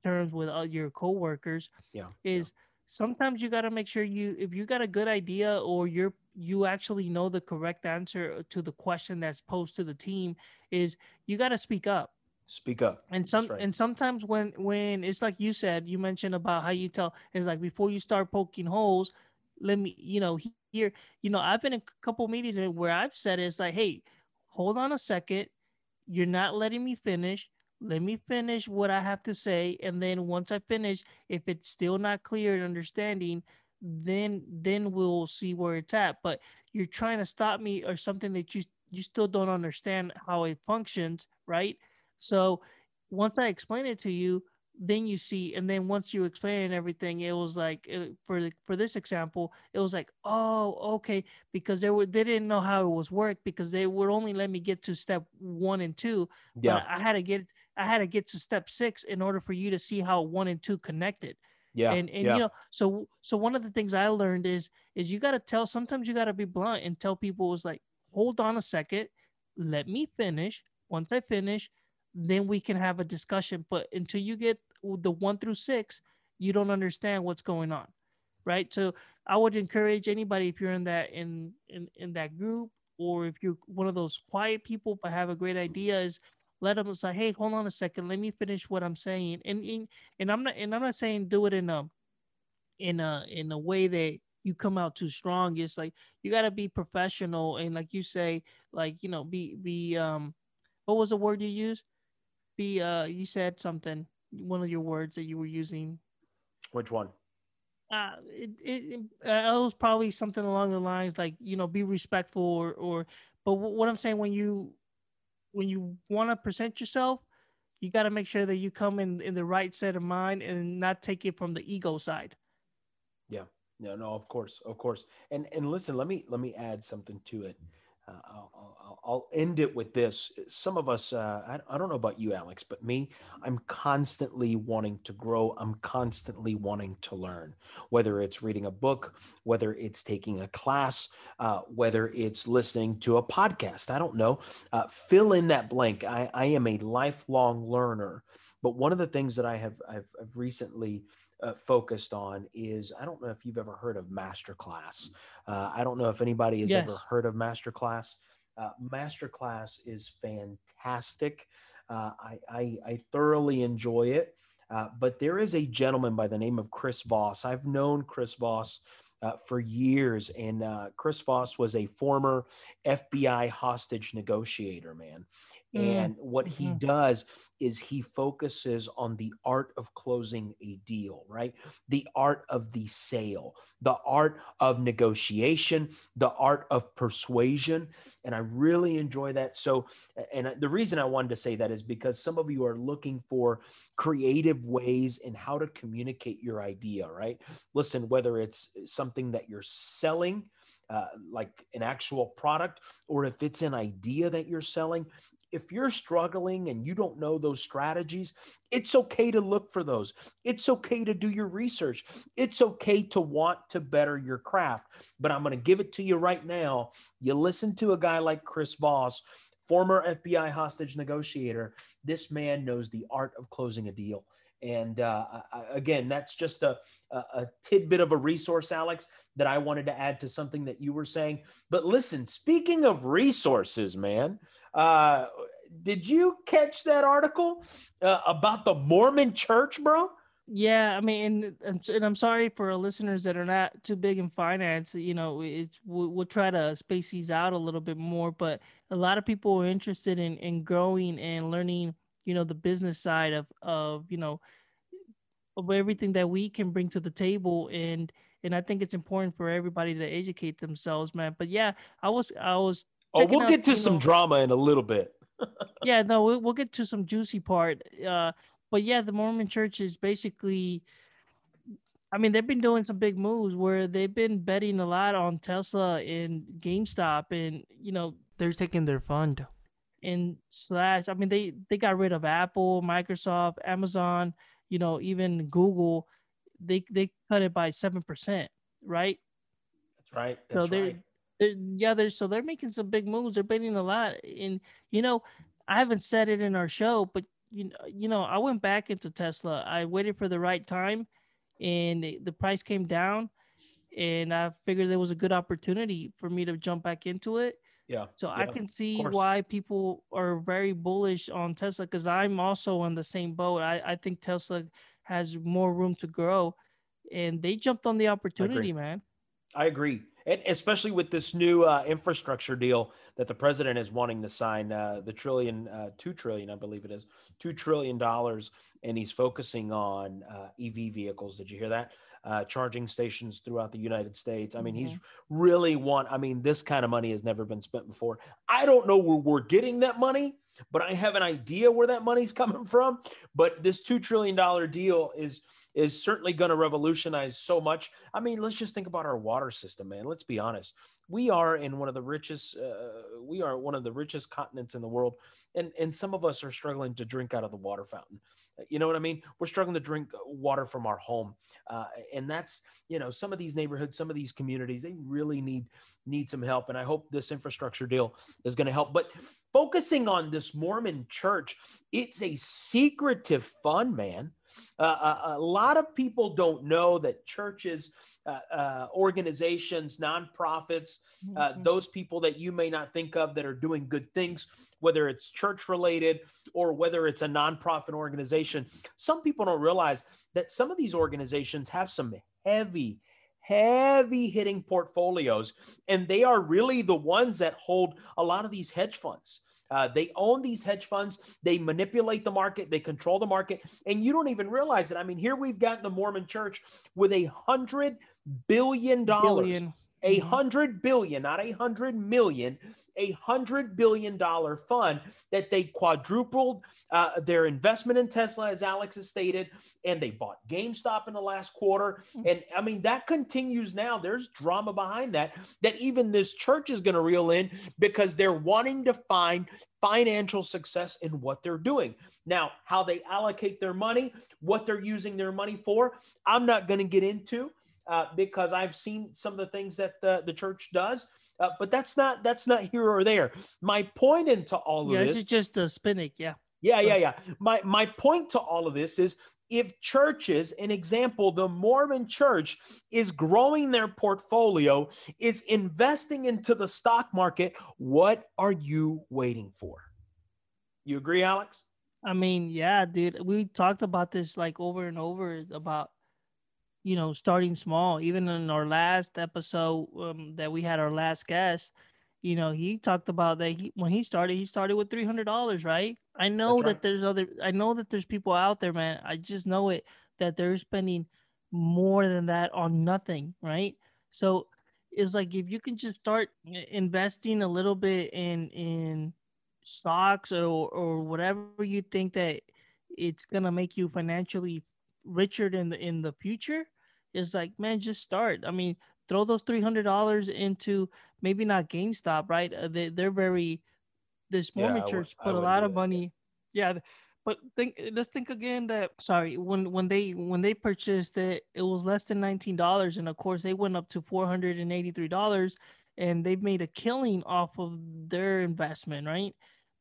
A: terms with uh, your co-workers
B: yeah
A: is
B: yeah.
A: sometimes you got to make sure you if you got a good idea or you're you actually know the correct answer to the question that's posed to the team is you got to speak up
B: speak up.
A: And some right. and sometimes when when it's like you said you mentioned about how you tell it's like before you start poking holes let me you know here you know i've been in a couple meetings where i've said it's like hey hold on a second. You're not letting me finish. Let me finish what i have to say and then once i finish if it's still not clear and understanding then then we'll see where it's at. But you're trying to stop me or something that you you still don't understand how it functions right so once i explain it to you then you see and then once you explain everything it was like uh, for for this example it was like oh okay because they were they didn't know how it was worked because they would only let me get to step one and two
B: yeah
A: i had to get i had to get to step six in order for you to see how one and two connected
B: yeah.
A: And and
B: yeah.
A: you know, so so one of the things I learned is is you gotta tell sometimes you gotta be blunt and tell people was like, hold on a second, let me finish. Once I finish, then we can have a discussion. But until you get the one through six, you don't understand what's going on. Right. So I would encourage anybody if you're in that in in, in that group or if you're one of those quiet people but have a great idea is let them say, hey, hold on a second, let me finish what I'm saying. And and, and I'm not and I'm not saying do it in a in a in a way that you come out too strong. It's like you gotta be professional and like you say, like, you know, be be um what was the word you used? Be uh you said something, one of your words that you were using.
B: Which one?
A: Uh, it, it, uh, it was probably something along the lines like you know be respectful or or but what I'm saying when you when you want to present yourself, you got to make sure that you come in in the right set of mind and not take it from the ego side.
B: Yeah. No, no, of course, of course. And and listen, let me let me add something to it. Uh, I'll, I'll, end it with this. Some of us, uh, I, I, don't know about you, Alex, but me, I'm constantly wanting to grow. I'm constantly wanting to learn, whether it's reading a book, whether it's taking a class, uh, whether it's listening to a podcast. I don't know. Uh, fill in that blank. I, I am a lifelong learner. But one of the things that I have I've, I've recently uh, focused on is I don't know if you've ever heard of Masterclass. Uh, I don't know if anybody has yes. ever heard of Masterclass. Uh, Masterclass is fantastic. Uh, I, I, I, thoroughly enjoy it. Uh, but there is a gentleman by the name of Chris Voss. I've known Chris Voss uh, for years, and uh, Chris Voss was a former FBI hostage negotiator, man. And what he mm-hmm. does is he focuses on the art of closing a deal, right? The art of the sale, the art of negotiation, the art of persuasion. And I really enjoy that. So, and the reason I wanted to say that is because some of you are looking for creative ways in how to communicate your idea, right? Listen, whether it's something that you're selling, uh, like an actual product, or if it's an idea that you're selling, if you're struggling and you don't know those strategies, it's okay to look for those. It's okay to do your research. It's okay to want to better your craft. But I'm going to give it to you right now. You listen to a guy like Chris Voss, former FBI hostage negotiator. This man knows the art of closing a deal. And uh, I, again, that's just a, a, tidbit of a resource, Alex, that I wanted to add to something that you were saying. But listen, speaking of resources, man, uh, did you catch that article uh, about the Mormon Church, bro?
A: Yeah, I mean, and, and, I'm sorry for listeners that are not too big in finance. You know, it's we'll, we'll, try to space these out a little bit more, but a lot of people are interested in in growing and learning. You know, the business side of of you know of everything that we can bring to the table, and and I think it's important for everybody to educate themselves, man. But yeah, I was I was
B: Oh, we'll out, get to some know, drama in a little bit.
A: yeah, no, we'll, we'll get to some juicy part. Uh, but yeah, the Mormon Church is basically. I mean, they've been doing some big moves where they've been betting a lot on Tesla and GameStop, and you know they're taking their fund and slash. I mean, they they got rid of Apple, Microsoft, Amazon, you know, even Google. They they cut it by seven percent, right?
B: That's right. That's
A: so they're
B: right
A: they're, yeah, they're so they're making some big moves. They're betting a lot, and you know, I haven't said it in our show, but you know, you know, I went back into Tesla. I waited for the right time, and the price came down, and I figured there was a good opportunity for me to jump back into it.
B: Yeah.
A: So
B: yeah,
A: I can see why people are very bullish on Tesla because I'm also on the same boat. I, I think Tesla has more room to grow, and they jumped on the opportunity,
B: I
A: man.
B: I agree and especially with this new uh, infrastructure deal that the president is wanting to sign, uh, the trillion, uh, two trillion, I believe it is, two trillion dollars, and he's focusing on uh, EV vehicles. Did you hear that? Uh, charging stations throughout the United States. I mean, mm-hmm. he's really want. I mean, this kind of money has never been spent before. I don't know where we're getting that money, but I have an idea where that money's coming from. But this two trillion dollar deal is is certainly going to revolutionize so much. I mean, let's just think about our water system, man. Let's be honest. We are in one of the richest. Uh, we are one of the richest continents in the world, and and some of us are struggling to drink out of the water fountain. You know what I mean? We're struggling to drink water from our home, uh, and that's you know some of these neighborhoods, some of these communities, they really need need some help. And I hope this infrastructure deal is going to help. But focusing on this Mormon church, it's a secretive fund, man. Uh, a, a, lot of people don't know that churches, uh, uh, organizations, nonprofits, uh, mm-hmm. those people that you may not think of that are doing good things, whether it's church related or whether it's a nonprofit organization, some people don't realize that some of these organizations have some heavy, heavy hitting portfolios, and they are really the ones that hold a lot of these hedge funds. Uh, they own these hedge funds. They manipulate the market. They control the market. And you don't even realize it. I mean, here we've got the Mormon church with a hundred billion dollars, a mm-hmm. hundred billion, not a hundred million, a hundred billion dollar fund that they quadrupled uh, their investment in Tesla, as Alex has stated, and they bought GameStop in the last quarter. Hmm. And I mean, that continues now. There's drama behind that, that even this church is going to reel in because they're wanting to find financial success in what they're doing. Now, how they allocate their money, what they're using their money for, I'm not going to get into. Uh, because I've seen some of the things that the, the church does, uh, but that's not that's not here or there. My point into all of
A: yeah,
B: this
A: is just a spinning. Yeah.
B: Yeah, yeah, yeah. My my point to all of this is if churches, an example, the Mormon church is growing their portfolio, is investing into the stock market, what are you waiting for? You agree, Alex?
A: I mean, yeah, dude. We talked about this like over and over about you know starting small. Even in our last episode um, that we had our last guest, you know, he talked about that he when he started, he started with three hundred dollars, right? I know right. that there's other I know that there's people out there, man. I just know it that they're spending more than that on nothing, right? So it's like if you can just start investing a little bit in in stocks or or whatever you think that it's gonna make you financially richer in the in the future, it's like man, just start. I mean, throw those three hundred dollars into maybe not GameStop, right? Uh, they they're very this small yeah, mature put a lot of money. Yeah, but think let's think again that sorry when when they when they purchased it it was less than nineteen dollars and of course they went up to four hundred and eighty three dollars and they've made a killing off of their investment right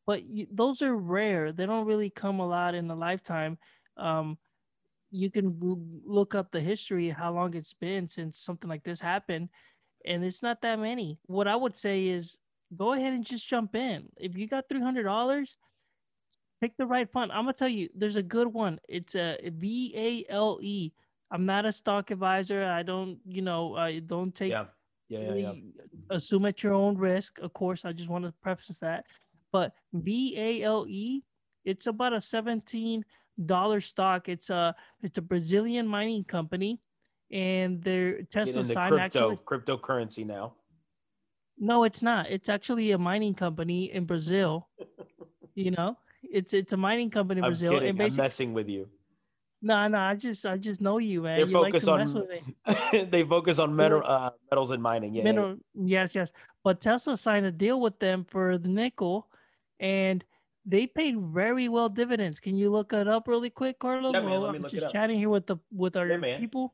A: but you, those are rare they don't really come a lot in a lifetime um, you can look up the history how long it's been since something like this happened and it's not that many what i would say is go ahead and just jump in if you got $300 pick the right fund. I'm gonna tell you, there's a good one. It's a V A L E. I'm not a stock advisor. I don't, you know, I don't take.
B: Yeah. Yeah, yeah,
A: yeah. Assume at your own risk. Of course, I just want to preface that. But V A L E, it's about a seventeen dollar stock. It's a it's a Brazilian mining company, and their Tesla sign
B: crypto, actually cryptocurrency now.
A: No, it's not. It's actually a mining company in Brazil. you know, it's it's a mining company in
B: I'm
A: Brazil.
B: Kidding. And I'm messing with you.
A: No, no, I just I just know you, man. They you focus like
B: on they focus on metal uh, metals and mining. Yeah, Mineral,
A: yeah. yes, yes. But Tesla signed a deal with them for the nickel, and they paid very well dividends. Can you look it up really quick, Carlos?
B: Yeah, man, let me
A: I'm
B: look
A: just
B: it up.
A: chatting here with the with our yeah, people.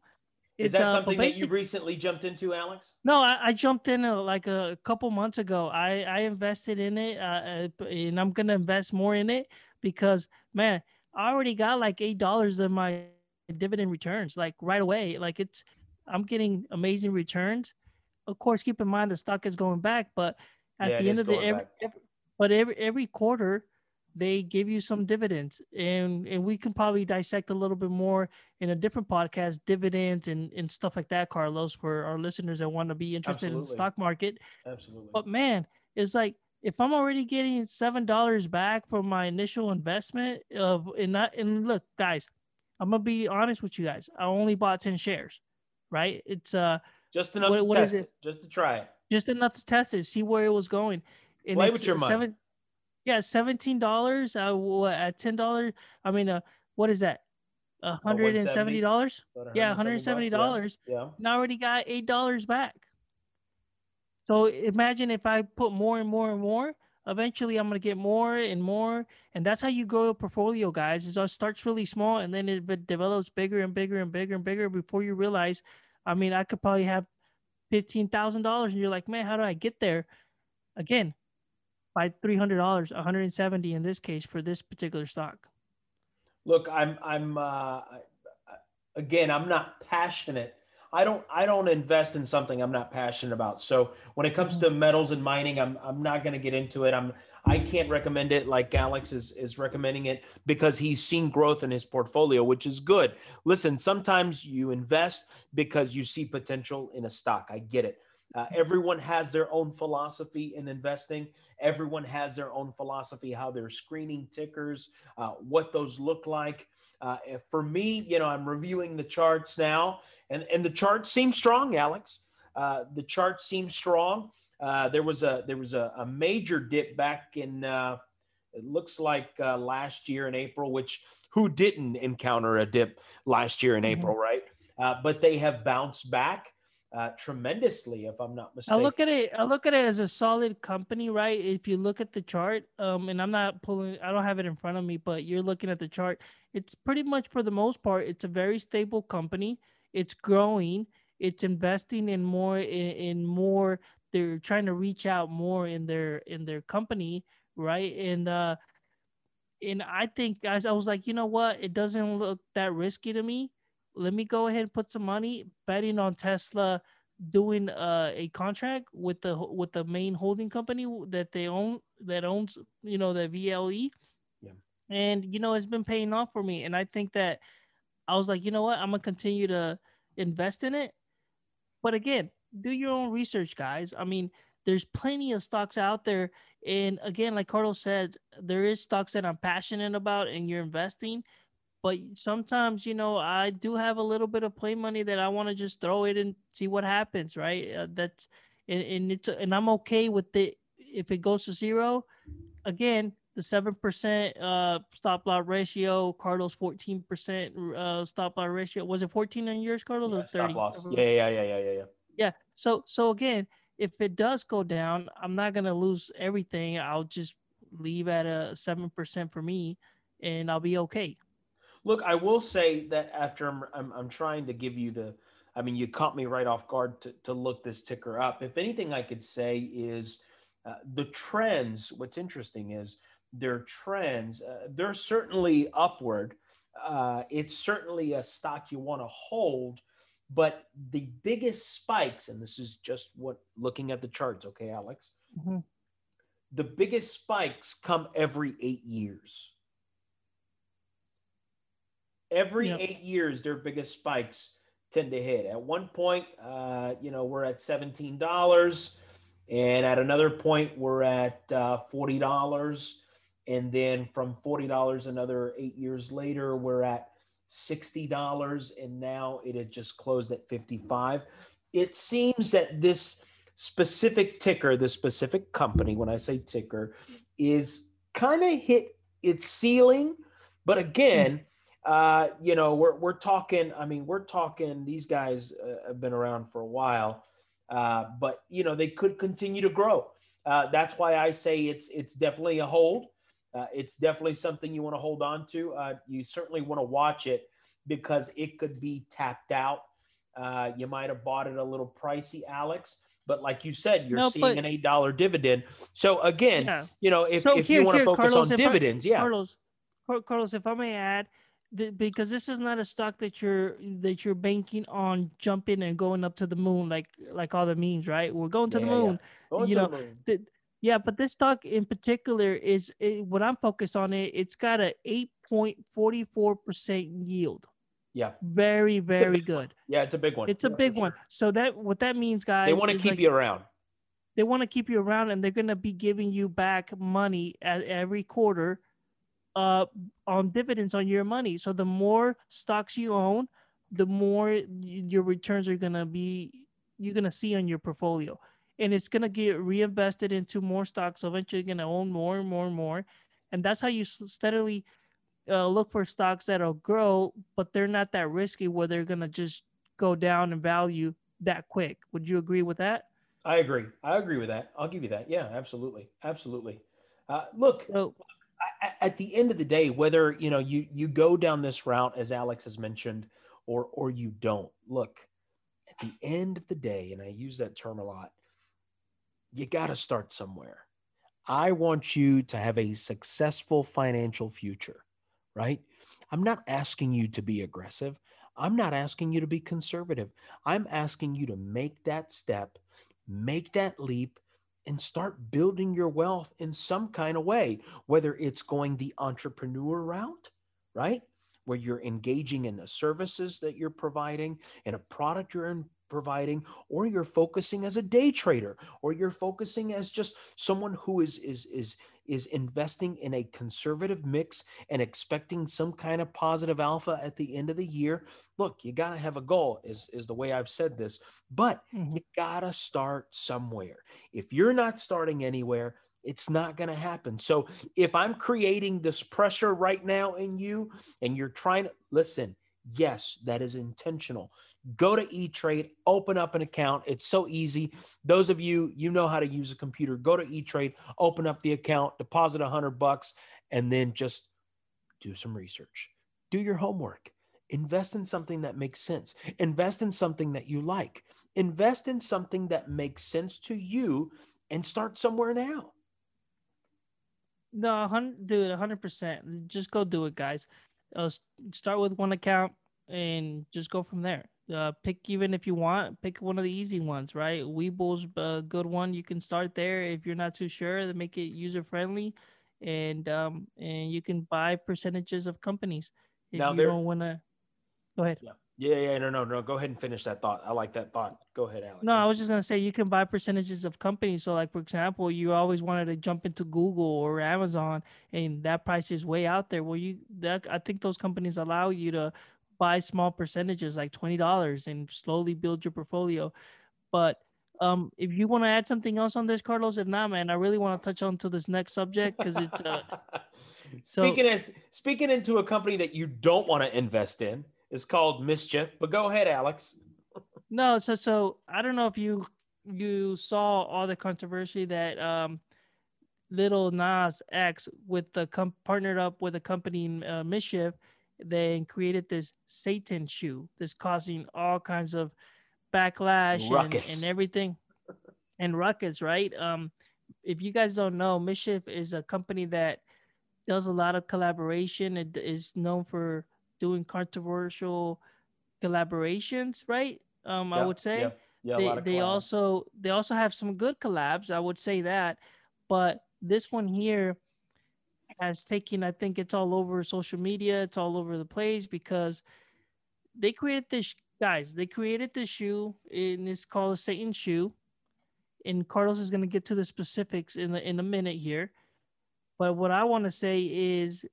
B: Is that uh, something that you recently jumped into, Alex?
A: No, I, I jumped in uh, like a, couple months ago. I, I invested in it, uh, uh and I'm gonna invest more in it because man, I already got like eight dollars in my dividend returns, like right away. Like it's, I'm getting amazing returns. Of course, keep in mind the stock is going back, but at yeah, the end of the every, every, but every every quarter they give you some dividends and and we can probably dissect a little bit more in a different podcast dividends and and stuff like that carlos for our listeners that want to be interested absolutely. in the stock market.
B: Absolutely.
A: But man it's like if i'm already getting seven dollars back from my initial investment of and not and look guys i'm gonna be honest with you guys i only bought 10 shares right? It's uh
B: just enough what, to what test it? just to try it.
A: Just enough to test it see where it was going.
B: And play with your money. seven,
A: yeah, seventeen dollars. Uh, at ten dollars. I mean, uh, what is that? hundred and seventy dollars. Yeah, hundred and seventy dollars.
B: Yeah. yeah.
A: And I already got eight dollars back. So imagine if I put more and more and more. Eventually, I'm gonna get more and more, and that's how you grow a portfolio, guys. Is it starts really small, and then it develops bigger and bigger and bigger and bigger before you realize. I mean, I could probably have fifteen thousand dollars, and you're like, man, how do I get there? Again, by $300, 170 in this case for this particular stock.
B: Look, I'm, I'm, uh, again, I'm not passionate. I don't, I don't invest in something I'm not passionate about. So when it comes to metals and mining, I'm, I'm not going to get into it. I'm, I can't recommend it like Alex is, is recommending it because he's seen growth in his portfolio, which is good. Listen, sometimes you invest because you see potential in a stock. I get it. Uh, everyone has their own philosophy in investing. Everyone has their own philosophy how they're screening tickers, uh, what those look like. Uh, for me, you know, I'm reviewing the charts now, and and the charts seem strong, Alex. Uh, the charts seem strong. Uh, there was a there was a, a major dip back in. Uh, it looks like last year in April, which who didn't encounter a dip last year in mm-hmm. April, right? but they have bounced back uh, tremendously, if I'm not mistaken.
A: I look at it. I look at it as a solid company, right? If you look at the chart, um, and I'm not pulling. I don't have it in front of me, but you're looking at the chart. It's pretty much for the most part, it's a very stable company. It's growing. It's investing in more in, in more. They're trying to reach out more in their in their company, right? And uh, and I think guys, I was like, you know what? It doesn't look that risky to me let me go ahead and put some money betting on Tesla doing uh, a contract with the with the main holding company that they own that owns you know the VLE.
B: Yeah.
A: and you know it's been paying off for me. And I think that I was like, you know what, I'm gonna continue to invest in it. But again, do your own research, guys. I mean, there's plenty of stocks out there, and again, like Carlos said, there is stocks that I'm passionate about, and you're investing. But sometimes, you know, I do have a little bit of play money that I want to just throw it and see what happens, right? Uh, that's and, and it's and I'm okay with it if it goes to zero. Again, the seven percent uh, stop loss ratio, Carlos fourteen percent uh, stop loss ratio. Was it fourteen on yours, Carlos,
B: yeah,
A: or thirty?
B: Stop loss. Yeah, yeah, yeah, yeah, yeah, yeah.
A: Yeah. So so again, if it does go down, I'm not gonna lose everything. I'll just leave at a seven percent for me, and I'll be okay.
B: Look, I will say that after I'm, I'm, I'm trying to give you the, I mean, you caught me right off guard to, to look this ticker up. If anything, I could say is uh, the trends. What's interesting is their trends, uh, they're certainly upward. Uh, it's certainly a stock you want to hold, but the biggest spikes, and this is just what looking at the charts, okay, Alex? Mm-hmm. The biggest spikes come every eight years. Every yep. eight years, their biggest spikes tend to hit. At one point, uh, you know, we're at $17. And at another point, we're at uh, $40 and then from $40 another eight years later, we're at $60. And now it had just closed at 55. It seems that this specific ticker, this specific company, when I say ticker, is kind of hit its ceiling. But again, uh, you know, we're, we're talking, I mean, we're talking, these guys uh, have been around for a while, uh, but, you know, they could continue to grow. Uh, that's why I say it's it's definitely a hold uh, it's definitely something you want to hold on to. Uh, you certainly want to watch it because it could be tapped out. Uh, you might have bought it a little pricey, Alex. But like you said, you're no, seeing but, an eight dollar dividend. So again, yeah. you know, if, so if here, you want to focus Carlos, on dividends,
A: I,
B: yeah.
A: Carlos, Carlos, if I may add, because this is not a stock that you're that you're banking on jumping and going up to the moon like like all the memes, right? We're going to yeah, the moon. Yeah. you know, yeah, but this stock in particular is it, what I'm focused on. It it's got a 8.44 percent yield.
B: Yeah,
A: very very good.
B: Yeah, it's a big one.
A: It's a big one. Sure. So that what that means, guys,
B: they want to keep like, you around.
A: They want to keep you around, and they're going to be giving you back money at every quarter, uh, on dividends on your money. So the more stocks you own, the more your returns are going to be you're going to see on your portfolio and it's going to get reinvested into more stocks. So eventually, you're going to own more and more and more. And that's how you steadily uh, look for stocks that'll grow, but they're not that risky where they're going to just go down in value that quick. Would you agree with that?
B: I agree. I agree with that. I'll give you that. Yeah, absolutely. Absolutely. Uh, look, so, at the end of the day, whether you know you you go down this route as Alex has mentioned, or or you don't, look, at the end of the day, and I use that term a lot, you got to start somewhere. I want you to have a successful financial future, right? I'm not asking you to be aggressive. I'm not asking you to be conservative. I'm asking you to make that step, make that leap, and start building your wealth in some kind of way, whether it's going the entrepreneur route, right? Where you're engaging in the services that you're providing and a product you're in, providing or you're focusing as a day trader or you're focusing as just someone who is is is is investing in a conservative mix and expecting some kind of positive alpha at the end of the year look you got to have a goal is is the way I've said this but mm-hmm. you got to start somewhere if you're not starting anywhere it's not going to happen. So if I'm creating this pressure right now in you and you're trying to listen, yes, that is intentional go to E-Trade, open up an account. It's so easy. Those of you, you know how to use a computer, go to E-Trade, open up the account, deposit a hundred bucks, and then just do some research. Do your homework. Invest in something that makes sense. Invest in something that you like. Invest in something that makes sense to you and start somewhere now.
A: No, 100, dude, 100%. Just go do it, guys. Uh, start with one account and just go from there uh, pick even if you want, pick one of the easy ones, right? Webull's a good one. You can start there if you're not too sure to make it user friendly. and um and you can buy percentages of companies if
B: Now
A: you don't want to. Go ahead.
B: Yeah. Yeah, yeah, no, no, no. Go ahead and finish that thought. I like that thought. Go ahead, Alex.
A: No, I was just gonna say you can buy percentages of companies. So, like for example, you always wanted to jump into Google or Amazon, and that price is way out there. Well, you that I think those companies allow you to buy small percentages, like twenty dollars, and slowly build your portfolio. But um, if you want to add something else on this, Carlos, if not, man, I really want to touch on to this next subject because it's uh, so-
B: speaking as speaking into a company that you don't want to invest in is called MSCHF. But go ahead, Alex.
A: No, so so I don't know if you you saw all the controversy that um little Nas X with the com- partnered up with a company uh, MSCHF, they created this Satan shoe that's causing all kinds of backlash and, and everything and ruckus, right? Um, if you guys don't know, MSCHF is a company that does a lot of collaboration. It is known for doing controversial collaborations, right? Um, I would say
B: Yeah, yeah
A: they, they also they also have some good collabs i would say that. But this one here has taken i think it's all over social media it's all over the place because they created this guys they created this shoe and it's called satan shoe. And carlos is going to get to the specifics in the, in a minute here. But what i want to say is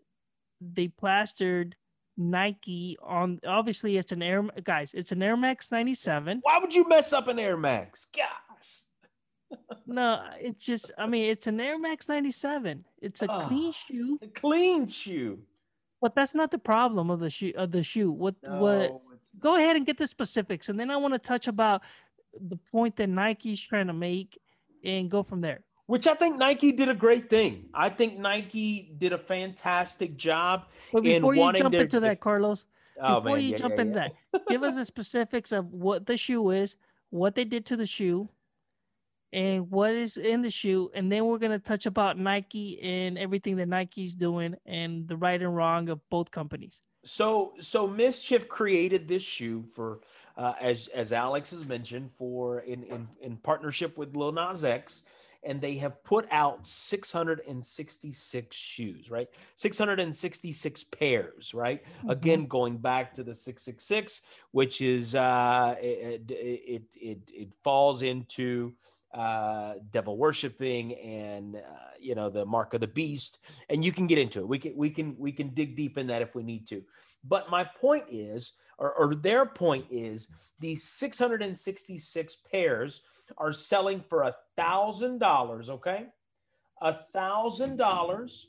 A: they plastered nike on obviously it's an air guys it's an air max 97
B: Why would you mess up an Air Max? Gosh,
A: No, it's just I mean it's an Air Max 97. It's a
B: Ah.
A: clean shoe,
B: it's a clean shoe.
A: but that's not the problem of the shoe of the shoe. What what
B: No, it's
A: go ahead and get the specifics and then I want to touch about the point that Nike's trying to make and go from there.
B: Which I think Nike did a great thing. I think Nike did a fantastic job.
A: But
B: in
A: before you jump
B: their-
A: into that, Carlos,
B: Oh,
A: before
B: man,
A: you
B: yeah,
A: jump
B: yeah,
A: into
B: yeah.
A: that, give us the specifics of what the shoe is, what they did to the shoe, and what is in the shoe, and then we're gonna touch about Nike and everything that Nike's doing and the right and wrong of both companies.
B: So, so MSCHF created this shoe for, uh, as as Alex has mentioned, for in in in partnership with Lil Nas X, and they have put out 666 shoes, right? 666 pairs, right?
A: Mm-hmm.
B: Again, going back to the 666, which is uh, it, it it it falls into uh, devil worshiping and uh, you know the mark of the beast, and you can get into it. We can we can we can dig deep in that if we need to. But my point is, or, or their point is, these 666 pairs are selling for a thousand dollars. Okay, a thousand dollars.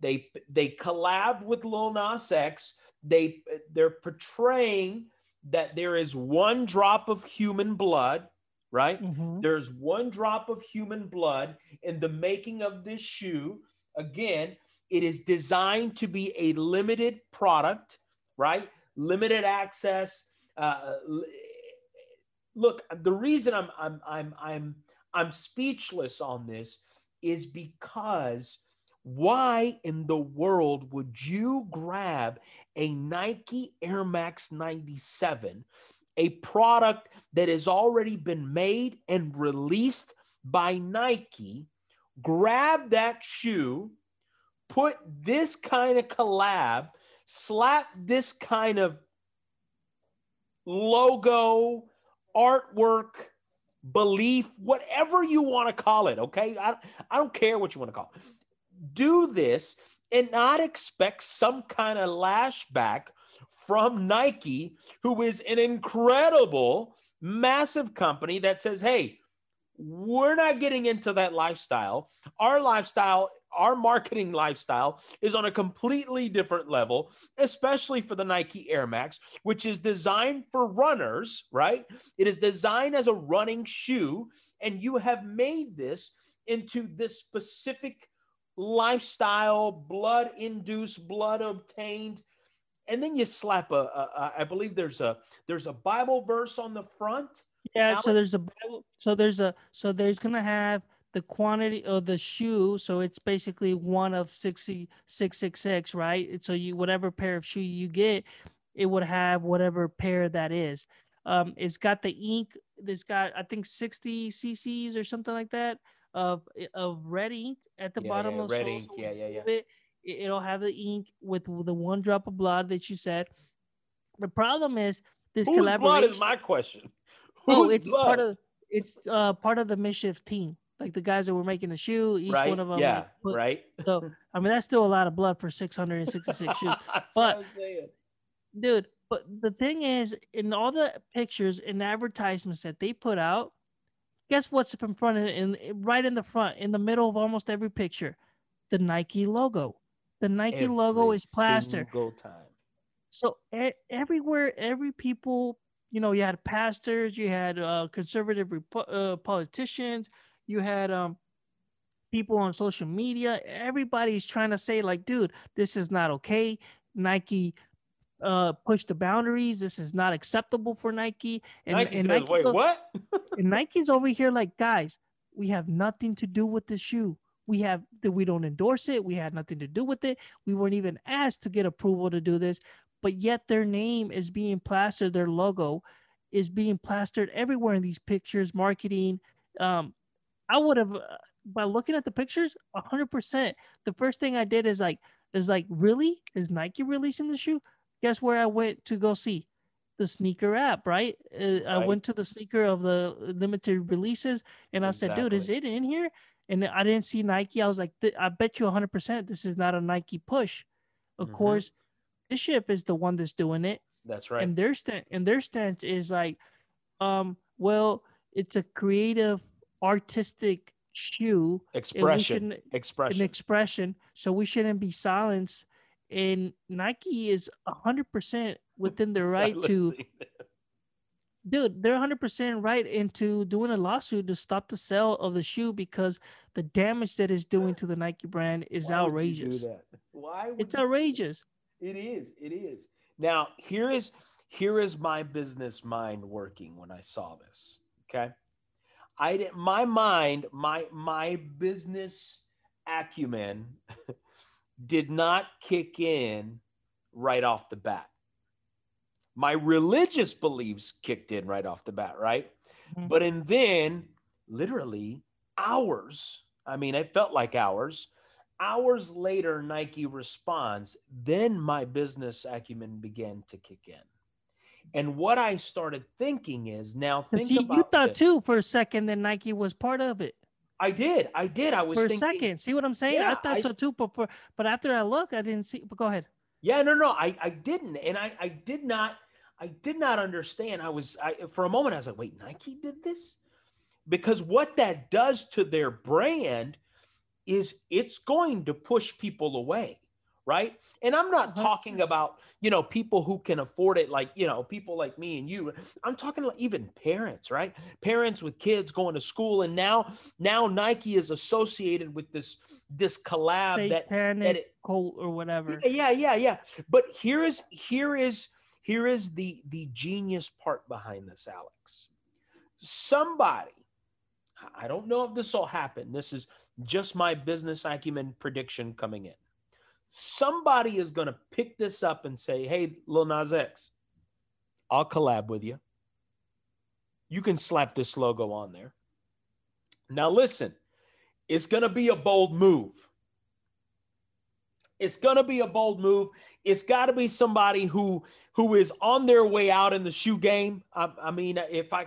B: They they collab with Lil Nas X. They they're portraying that there is one drop of human blood, right?
A: Mhm.
B: There's one drop of human blood in the making of this shoe. Again, it is designed to be a limited product, right? Limited access. Uh, look, the reason I'm I'm I'm I'm I'm speechless on this is because why in the world would you grab a Nike Air Max 97, a product that has already been made and released by Nike, grab that shoe, put this kind of collab, slap this kind of logo, artwork, belief, whatever you want to call it, okay? I, I don't care what you want to call it. Do this and not expect some kind of lashback from Nike, who is an incredible, massive company that says, hey, we're not getting into that lifestyle. Our lifestyle, our marketing lifestyle is on a completely different level, especially for the Nike Air Max, which is designed for runners, right? It is designed as a running shoe, and you have made this into this specific lifestyle, blood induced, blood obtained. And then you slap a, a, a, I believe there's a there's a Bible verse on the front.
A: Yeah,
B: Alex?
A: so there's a Bible- so there's a so there's gonna have the quantity of the shoe. So it's basically one of 60, 666, right? So you whatever pair of shoe you get, it would have whatever pair that is. Um, it's got the ink. It's got I think 60 cc's or something like that of of red ink at the
B: Yeah,
A: bottom
B: yeah,
A: of
B: red
A: the
B: ink.
A: so
B: Yeah, yeah, yeah.
A: It, it- it'll have the ink with the one drop of blood that you said. The problem is this
B: Whose blood
A: collaboration.
B: is my question?
A: oh, it's
B: blood?
A: part of it's uh part of the MSCHF team. Like the guys that were making the shoe, each
B: right?
A: one of them.
B: yeah,
A: like, put-
B: right.
A: So I mean that's still a lot of blood for 666 shoes. But-
B: what I'm saying.
A: dude but the thing is in all the pictures and advertisements that they put out guess what's up in front of in right in the front in the middle of almost every picture the nike logo the nike logo
B: Every
A: is plaster
B: single time.
A: so everywhere every people you know you had pastors you had uh, conservative repo- uh, politicians you had um people on social media everybody's trying to say like dude this is not okay. Nike uh push the boundaries. This is not acceptable for nike. And,
B: Nike
A: and
B: says,
A: Nike's
B: "Wait, what?"
A: and nike's over here like guys we have nothing to do with this shoe. We have that we don't endorse it. We had nothing to do with it. We weren't even asked to get approval to do this. But yet their name is being plastered. Their logo is being plastered everywhere in these pictures marketing um i would have uh, by looking at the pictures 100% the first thing i did is like is like really? Is nike releasing the shoe? Guess where i went to go see? The sneaker app right, uh, i went to the sneaker of the limited releases and i said dude is it in here? And i didn't see nike. I was like i bet you 100% this is not a nike push. Of
B: Mhm.
A: course bishop is the one that's doing it.
B: That's right.
A: and their stand and their stance is like um well it's a creative artistic shoe
B: expression,
A: shouldn't an
B: expression.
A: expression so we shouldn't be silenced and nike is 100% within their right to dude they're 100% right into doing a lawsuit to stop the sale of the shoe because the damage that it's doing to the nike brand is
B: Why would you do
A: outrageous
B: that? Why? Would
A: it's
B: you-
A: outrageous
B: It is. It is. Now, here is here is my business mind working when I saw this. Okay. I didn't, my mind, my my business acumen did not kick in right off the bat. My religious beliefs kicked in right off the bat, right?
A: Mhm.
B: But and then literally hours, I mean, it felt like hours. Hours later, Nike responds. Then my business acumen began to kick in. And what I started thinking is now think
A: see,
B: about
A: you thought
B: this.
A: too for a second that nike was part of it
B: I did. I did. I was
A: for a
B: thinking,
A: second see what i'm saying i thought
B: I-
A: so too but for but after i look i didn't see but go ahead
B: Yeah, no, no, I, I didn't, and I, I did not, I did not understand. I was, I, for a moment, I was like, wait, Nike did this, because what that does to their brand is it's going to push people away, right? And I'm not
A: Uh-huh.
B: talking about, you know, people who can afford it, like you know, people like me and you. I'm talking like even parents, right? Parents with kids going to school, and now, now Nike is associated with this, this collab that
A: Satanic
B: that it,
A: Colt or whatever
B: yeah, yeah, yeah. But here is here is here is the the genius part behind this, Alex. Somebody, I don't know if this will happen. This is just my business acumen prediction coming in. Somebody is going to pick this up and say, "Hey, Lil Nas X, I'll collab with you. You can slap this logo on there." Now, listen, it's going to be a bold move. It's going to be a bold move. It's got to be somebody who who is on their way out in the shoe game. I, I mean, if I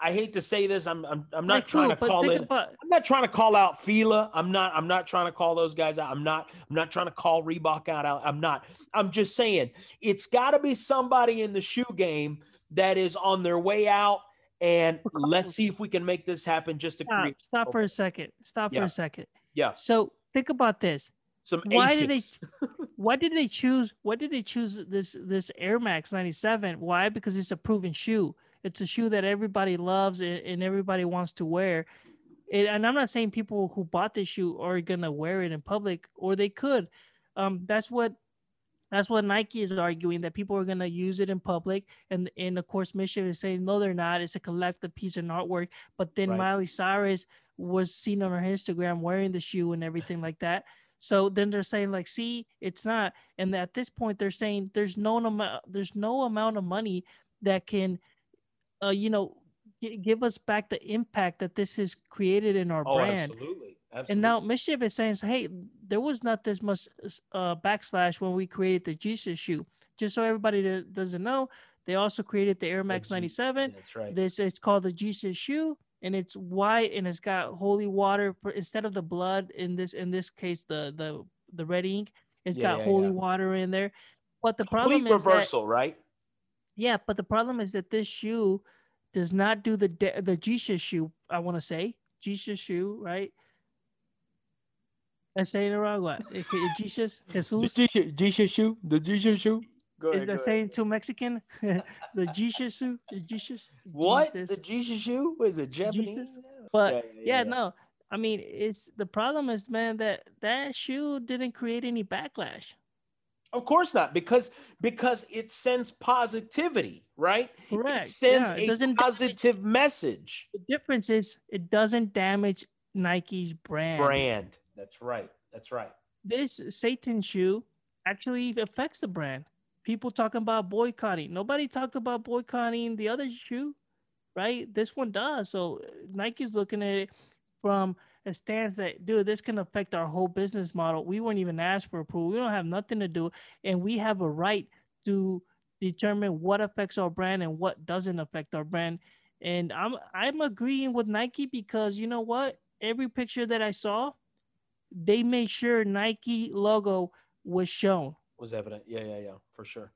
B: I hate to say this, I'm I'm, I'm not
A: Like
B: trying to call in.
A: about-
B: I'm not trying to call out Fila. I'm not. I'm not trying to call those guys out. I'm not. I'm not trying to call Reebok out. out. I'm not. I'm just saying it's got to be somebody in the shoe game that is on their way out. And let's see if we can make this happen. Just to
A: stop,
B: create
A: stop for a second stop
B: Yeah.
A: for a second
B: Yeah.
A: so think about this
B: some
A: why did they why did they choose why did they choose this this air max 97 why? Because it's a proven shoe. It's a shoe that everybody loves and, and everybody wants to wear. And, and i'm not saying people who bought this shoe are gonna wear it in public or they could. Um that's what that's what nike is arguing that people are gonna use it in public. And and of course mission is saying no they're not. It's a collective piece of artwork. But then
B: Right.
A: miley cyrus was seen on her instagram wearing the shoe and everything like that so then they're saying like, see, it's not. And at this point, they're saying there's no amount, there's no amount of money that can, uh, you know, g- give us back the impact that this has created in our
B: Oh,
A: brand.
B: absolutely. Absolutely.
A: And now MSCHF is saying, hey, there was not this much uh, backslash when we created the Jesus shoe. Just so everybody that doesn't know, they also created the Air Max
B: G-
A: 97.
B: That's right.
A: This it's called the Jesus shoe, and it's white and it's got holy water for instead of the blood in this in this case the the the red ink. It's
B: Yeah,
A: got
B: yeah,
A: holy
B: yeah.
A: water in there. But the problem
B: Complete
A: is that,
B: reversal, right?
A: yeah, but the problem is that this shoe does not do the de- the Jesus shoe. I want to say Jesus shoe, right? I'm saying it wrong. What? Jesus, Jesus.
B: Jesus shoe. The Jesus shoe. Go
A: Is
B: ahead. go
A: saying too Mexican? the Jesus shoe, the Jesus.
B: What?
A: Jesus.
B: The Jesus shoe? Is it Japanese?
A: But yeah, no. I mean, it's the problem is, man, that that shoe didn't create any backlash.
B: Of course not, because because it sends positivity, right?
A: Correct.
B: It sends
A: Yeah, it
B: a positive message.
A: The difference is it doesn't damage Nike's brand.
B: Brand. That's right. That's right.
A: This Satan shoe actually affects the brand. People talking about boycotting. Nobody talked about boycotting the other shoe, right? This one does. So Nike's looking at it from a stance that, dude, this can affect our whole business model. We weren't even asked for approval. We don't have nothing to do, and we have a right to determine what affects our brand and what doesn't affect our brand. And I'm I'm agreeing with Nike because you know what? Every picture that I saw, they made sure Nike logo was shown.
B: Was evident. Yeah, yeah, yeah, for sure.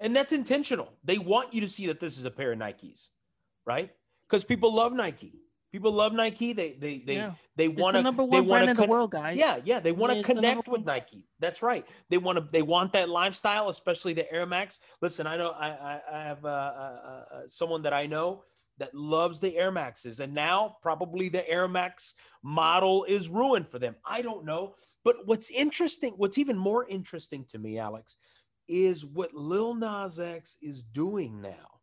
B: And that's intentional. They want you to see that this is a pair of Nikes, right? Because people love Nike. People love Nike. They they they
A: Yeah.
B: they want to
A: number
B: they
A: one
B: want
A: the
B: to
A: world, guys.
B: Yeah, yeah, they want to
A: the
B: connect with Nike. That's right. They want to. They want that lifestyle, especially the Air Max. Listen, I know I I, I have uh, uh, uh, someone that I know that loves the Air Maxes, and now probably the Air Max model is ruined for them. I don't know, but what's interesting, what's even more interesting to me, Alex, is what Lil Nas X is doing now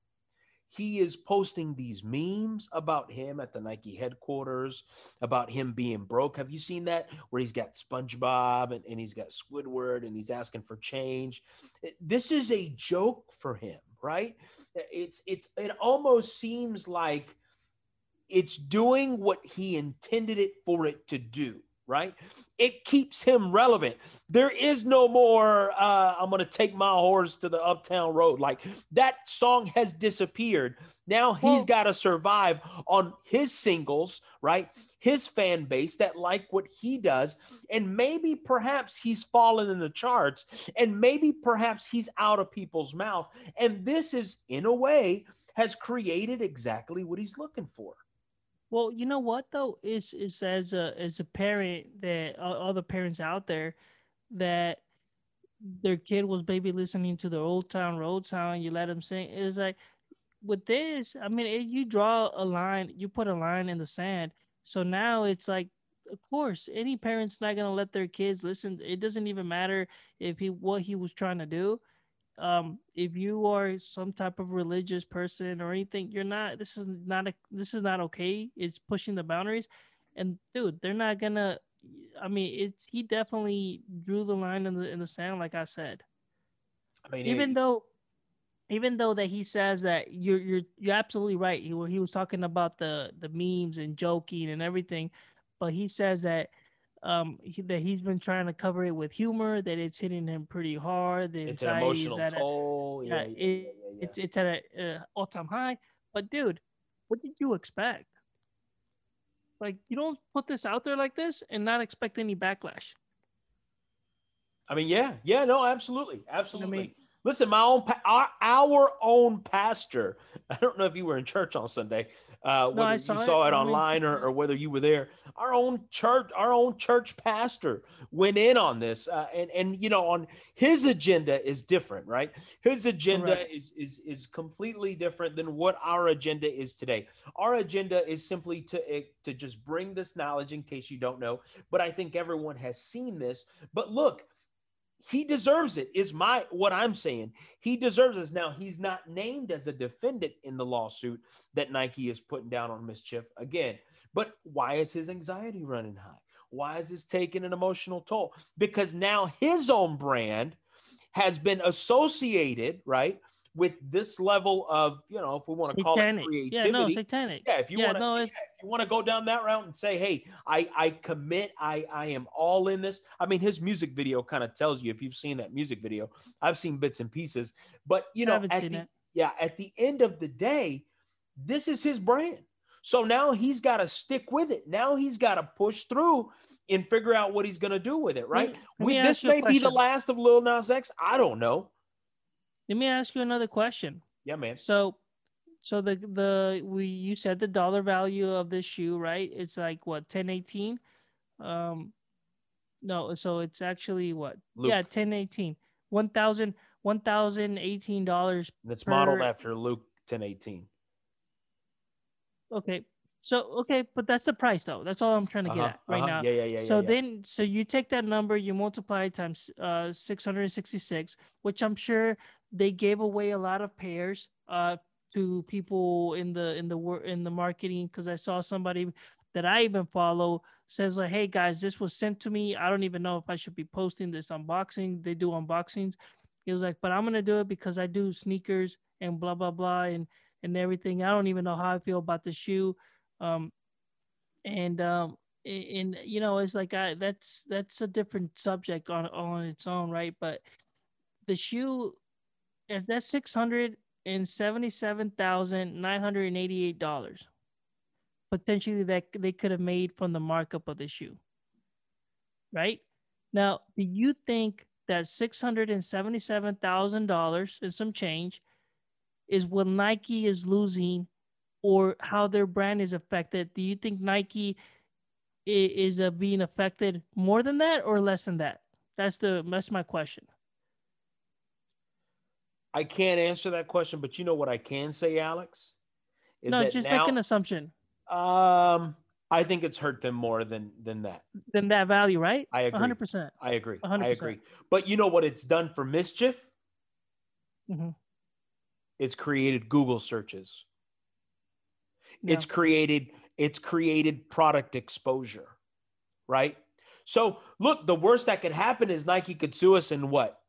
B: he is posting these memes about him at the Nike headquarters, about him being broke. Have you seen that? Where he's got SpongeBob and, and he's got Squidward and he's asking for change. This is a joke for him, right? It's it's it almost seems like it's doing what he intended it for it to do, right? It keeps him relevant. There is no more, uh, I'm going to take my horse to the uptown road. Like that song has disappeared. Now he's
A: Well-
B: got to survive on his singles, right? His fan base that like what he does. And maybe perhaps he's fallen in the charts and maybe perhaps he's out of people's mouth. And this is, in a way, has created exactly what he's looking for.
A: Well, you know what though is is as a as a parent that all, all the parents out there that their kid was maybe listening to the Old Town Road sound, you let them sing. It's like with this, I mean, it, you draw a line, you put a line in the sand. So now it's like, of course, any parent's not gonna let their kids listen. It doesn't even matter if he what he was trying to do. Um, if you are some type of religious person or anything, you're not. This is not a. This is not okay. It's pushing the boundaries, and dude, they're not gonna. I mean, it's he definitely drew the line in the in the sand, like I said
B: I mean,
A: even
B: it-
A: though even though that he says that you're you're you're absolutely right. He, he was talking about the the memes and joking and everything but he says that um he, that he's been trying to cover it with humor that it's hitting him pretty hard the
B: it's an
A: anxiety is
B: emotional
A: at a,
B: toll.
A: yeah,
B: Yeah,
A: it-
B: yeah, yeah,
A: it's it's at a uh, all-time high. But dude what did you expect? Like you don't put this out there like this and not expect any backlash.
B: I mean, yeah, yeah, no, absolutely, absolutely. Listen, my own, pa- our, our own pastor. I don't know if you were in church on Sunday, uh, whether
A: I
B: you
A: saw
B: saw
A: it.
B: it, online or, or whether you were there. Our own church, our own church pastor went in on this, uh, and and you know, on his agenda is different, right? His agenda
A: Correct.
B: is is is completely different than what our agenda is today. Our agenda is simply to eh, to just bring this knowledge in case you don't know, but I think everyone has seen this. But look, he deserves it is my what i'm saying. He deserves this. Now he's not named as a defendant in the lawsuit that nike is putting down on MSCHF again. But why is his anxiety running high? Why is this taking an emotional toll? Because now his own brand has been associated right with this level of, you know, if we want to call it creativity.
A: Yeah, no, satanic.
B: Yeah, if you
A: Yeah,
B: want to,
A: no,
B: yeah,
A: it-
B: if you want to go down that route and say, "Hey, I I commit, I I am all in this." I mean, his music video kind of tells you if you've seen that music video. I've seen bits and pieces, but you know, at the
A: it.
B: yeah, at the end of the day, this is his brand. So now he's got to stick with it. Now he's got to push through and figure out what he's going to do with it, right? We, this may be the last of Lil Nas X. I don't know.
A: Let me ask you another question.
B: Yeah, man.
A: So, so the the we you said the dollar value of this shoe, right? It's like what ten eighteen. Um, no, so it's actually what? Yeah,
B: Luke.
A: ten eighteen. One thousand one thousand eighteen dollars.
B: It's modeled after Luke 1018.
A: Okay, so okay, but that's the price though. That's all I'm trying to get
B: Uh-huh,
A: at right
B: uh-huh.
A: now.
B: Yeah, yeah, yeah.
A: so
B: yeah, yeah.
A: then so you take that number you multiply it times uh 666 which i'm sure they gave away a lot of pairs uh to people in the in the work in the marketing because i saw somebody that i even follow says like hey guys this was sent to me. I don't even know if i should be posting this unboxing. They do unboxings. He was like but i'm gonna do it because i do sneakers and blah blah blah and and everything. I don't even know how i feel about the shoe. Um and um and you know it's like I, that's that's a different subject on on its own right? But the shoe if that's six hundred and seventy seven thousand nine hundred and eighty eight dollars potentially that they could have made from the markup of the shoe right now do you think that six hundred and seventy seven thousand dollars and some change is what Nike is losing or how their brand is affected do you think Nike is uh, being affected more than that or less than that? That's the that's my question.
B: I can't answer that question, but you know what I can say, Alex? Is
A: no, just
B: now,
A: make an assumption.
B: um, I think it's hurt them more than than that.
A: Than that value, right?
B: I agree.
A: hundred percent.
B: I agree.
A: A hundred
B: I
A: percent.
B: agree. But you know what it's done for MSCHF?
A: Mm-hmm.
B: It's created Google searches.
A: Yeah.
B: It's created it's created product exposure, right? So look, the worst that could happen is Nike could sue us and what?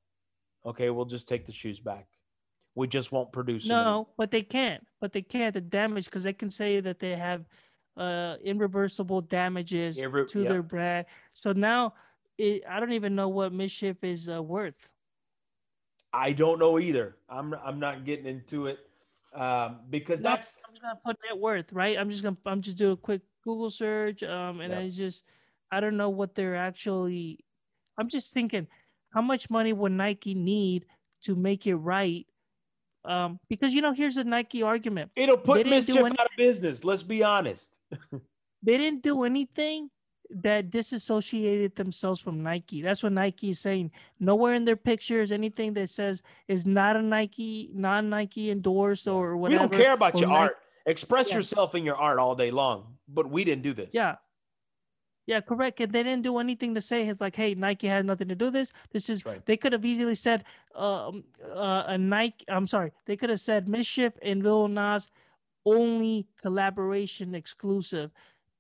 B: Okay, we'll just take the shoes back. We just won't produce anymore.
A: No, but they can't. But they can't. The damage because they can say that they have uh irreversible damages
B: Irre-
A: to
B: yep.
A: their brand. So now it, I don't even know what MSCHF is uh, worth.
B: I don't know either. I'm I'm not getting into it um, because
A: No,
B: that's
A: I'm just gonna put net worth, right? I'm just gonna I'm just do a quick Google search, um, and
B: Yeah.
A: I just I don't know what they're actually. I'm just thinking, how much money would Nike need to make it right? Um, because you know, here's a Nike argument:
B: it'll put
A: MSCHF
B: out of business. Let's be honest.
A: they didn't do anything that disassociated themselves from Nike. That's what Nike is saying. Nowhere in their pictures anything that says is not a Nike, non-Nike endorsed or whatever.
B: we don't care about your
A: Nike-
B: art. Express
A: Yeah.
B: yourself in your art all day long, but we didn't do this.
A: Yeah. Yeah, correct. And they didn't do anything to say it's like, hey, Nike had nothing to do with this. This is
B: right.
A: they could have easily said um uh, a Nike I'm sorry, they could have said MSCHF and Lil Nas only collaboration exclusive.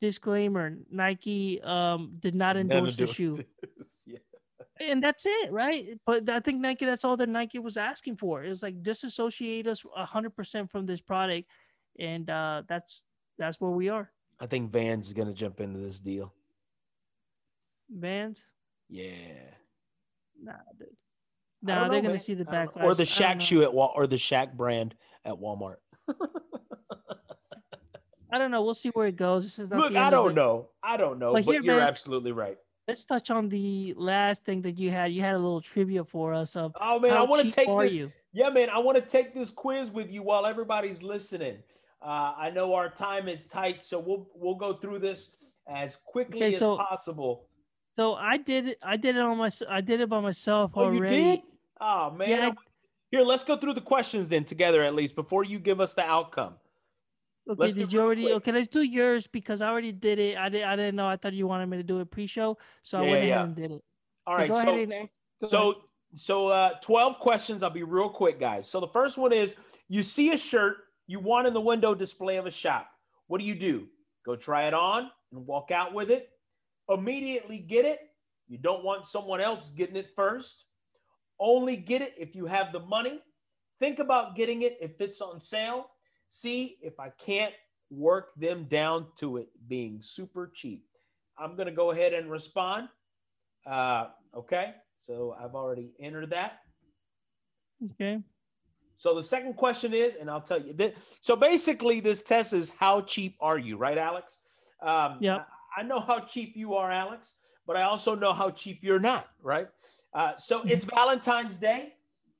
A: Disclaimer, Nike um did not endorse the shoe.
B: Yeah.
A: And that's it, right? But I think Nike that's all that Nike was asking for. It was like disassociate us hundred percent from this product. And uh that's that's where we are.
B: I think Vans is going to jump into this deal.
A: Vans.
B: Yeah.
A: Nah, dude.
B: I
A: No,
B: know,
A: they're gonna see the
B: I
A: backlash.
B: Or the
A: I don't
B: Shaq
A: know.
B: shoe at Wal- or the Shaq brand at Walmart.
A: I don't know. We'll see where it goes. This is not
B: Look, I don't know. I don't know,
A: But
B: but
A: here,
B: you're
A: man-
B: absolutely right.
A: Let's touch on the last thing that you had. You had a little trivia for us of
B: Oh man, I want to take this.
A: you?
B: Yeah, man, I want to take this quiz with you while everybody's listening. Uh, I know our time is tight, so we'll we'll go through this as quickly
A: Okay,
B: as possible.
A: So I did it. I did it on my. I did it by myself
B: Oh,
A: already.
B: you did? Oh man.
A: Yeah, I-
B: Here, let's go through the questions then together at least before you give us the outcome.
A: Okay,
B: Let's
A: did you already?
B: quick.
A: Okay, let's do yours because I already did it. I did. I didn't know. I thought you wanted me to do a pre-show, so I went
B: yeah,
A: ahead and did it.
B: All
A: So go
B: so
A: ahead and go ahead.
B: So, so uh, 12 questions. I'll be real quick, guys. So the first one is you see a shirt you want in the window display of a shop. What do you do? Go try it on and walk out with it. Immediately get it. You don't want someone else getting it first. Only get it if you have the money. Think about getting it if it's on sale. See if I can't work them down to it being super cheap. I'm going to go ahead and respond. Uh, okay. So I've already entered that.
A: Okay.
B: So the second question is, and I'll tell you that. So basically, this test is how cheap are you, right, Alex? Um,
A: yeah.
B: I, know how cheap you are, Alex, but I also know how cheap you're not, right? Uh, so it's Valentine's Day.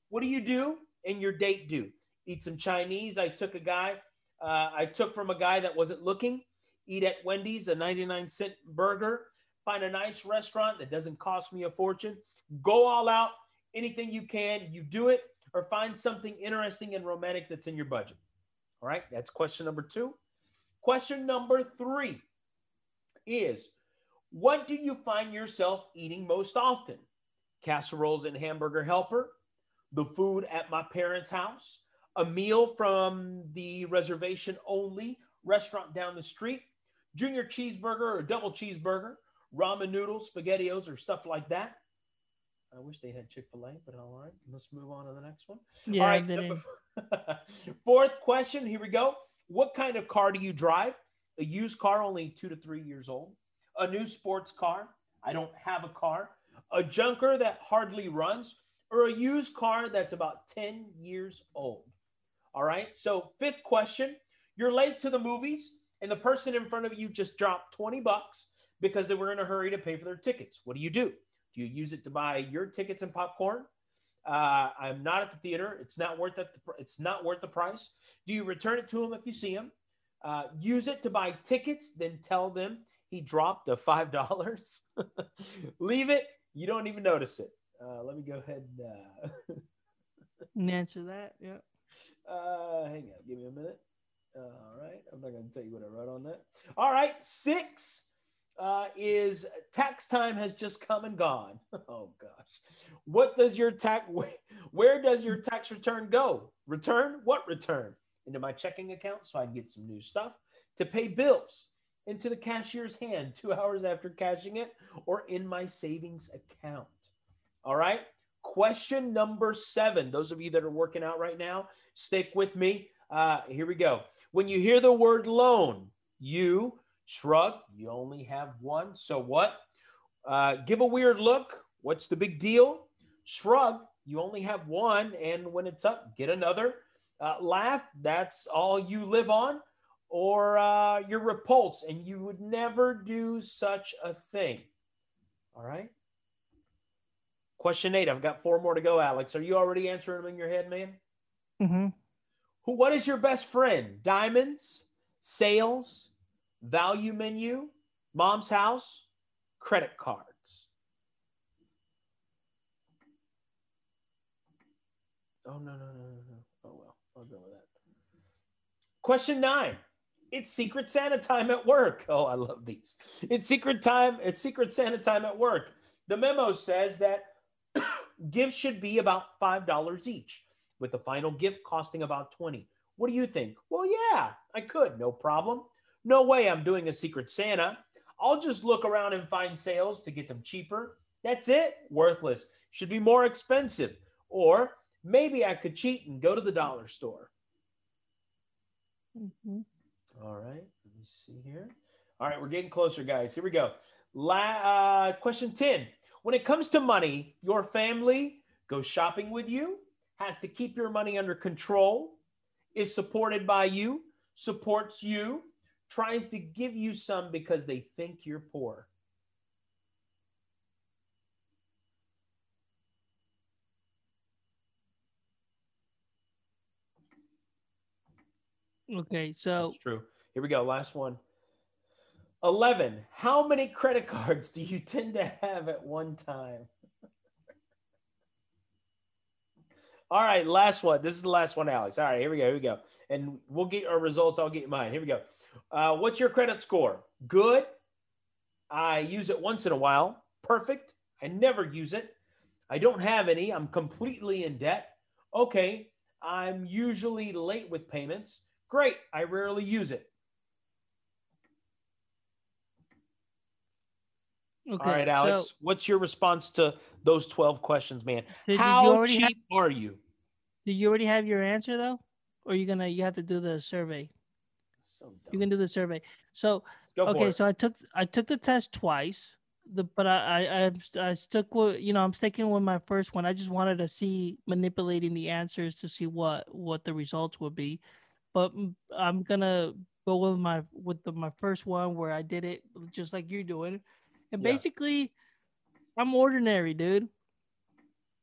B: What do you do in your date do? Eat some Chinese. I took a guy, uh, I took from a guy that wasn't looking. Eat at Wendy's, a 99 cent burger. Find a nice restaurant that doesn't cost me a fortune. Go all out. Anything you can, you do it or find something interesting and romantic that's in your budget. All right, that's question number two. Question number three is what do you find yourself eating most often? Casseroles and hamburger helper, the food at my parents' house, a meal from the reservation only restaurant down the street, junior cheeseburger or double cheeseburger, ramen noodles, spaghettios, or stuff like that. I wish they had Chick fil A, but all right. Let's move on to the next one.
A: Yeah,
B: all right. Fourth question. Here we go. What kind of car do you drive? A used car, only two to three years old. A new sports car. I don't have a car. A junker that hardly runs, or a used car that's about 10 years old. All right. So, fifth question you're late to the movies, and the person in front of you just dropped 20 bucks because they were in a hurry to pay for their tickets. What do you do? Do you use it to buy your tickets and popcorn? Uh, I'm not at the theater. It's not worth it. It's not worth the price. Do you return it to them if you see him? Uh, use it to buy tickets, then tell them he dropped a five dollars. Leave it. You don't even notice it. Uh, let me go ahead
A: and uh, answer that. Yeah.
B: Uh, hang on. Give me a minute. All right. I'm not going to tell you what I wrote on that. All right. Six uh, is tax time has just come and gone. Oh gosh, what does your tax? Where does your tax return go? Return what return? Into my checking account so I can get some new stuff to pay bills. Into the cashier's hand two hours after cashing it, or in my savings account. All right. Question number seven. Those of you that are working out right now, stick with me. Uh, here we go. When you hear the word loan, you Shrug, you only have one. So what? Uh, give a weird look. What's the big deal? Shrug, you only have one. And when it's up, get another. Uh, laugh, that's all you live on. Or uh, you're repulsed and you would never do such a thing. All right. Question eight. I've got four more to go, Alex. Are you already answering them in your head, man?
A: Mm-hmm.
B: Who? What is your best friend? Diamonds, sales, value menu, mom's house, credit cards. Oh, no, no, no, no, no. Oh, well, I'll go with that. Question nine. It's Secret Santa time at work. Oh, I love these. It's Secret time. It's Secret Santa time at work. The memo says that gifts should be about $5 each, with the final gift costing about 20. What do you think? Well, yeah, I could, no problem. No way I'm doing a Secret Santa. I'll just look around and find sales to get them cheaper. That's it. Worthless. Should be more expensive. Or maybe I could cheat and go to the dollar store.
A: Mm-hmm.
B: All right. Let me see here. All right. We're getting closer, guys. Here we go. La- uh, question 10. When it comes to money, your family goes shopping with you, has to keep your money under control, is supported by you, supports you, tries to give you some because they think you're poor.
A: Okay, so
B: That's true. Here we go. Last one. 11. How many credit cards do you tend to have at one time? All right, last one. This is the last one, Alex. All right, here we go. Here we go. And we'll get our results. I'll get mine. Here we go. Uh, what's your credit score? Good. I use it once in a while. Perfect. I never use it. I don't have any. I'm completely in debt. Okay. I'm usually late with payments. Great. I rarely use it. Okay, All right, Alex. So, what's your response to those 12 questions, man? How cheap are you?
A: Do you already have your answer though, or are you gonna you have to do the survey?
B: So.
A: You can do the survey. So
B: Go
A: okay, so I took I took the test twice. The but I I, I stuck with you know I'm sticking with my first one. I just wanted to see manipulating the answers to see what what the results would be. But I'm gonna go with my with the, my first one where I did it just like you're doing, and
B: Yeah.
A: basically, I'm ordinary, dude.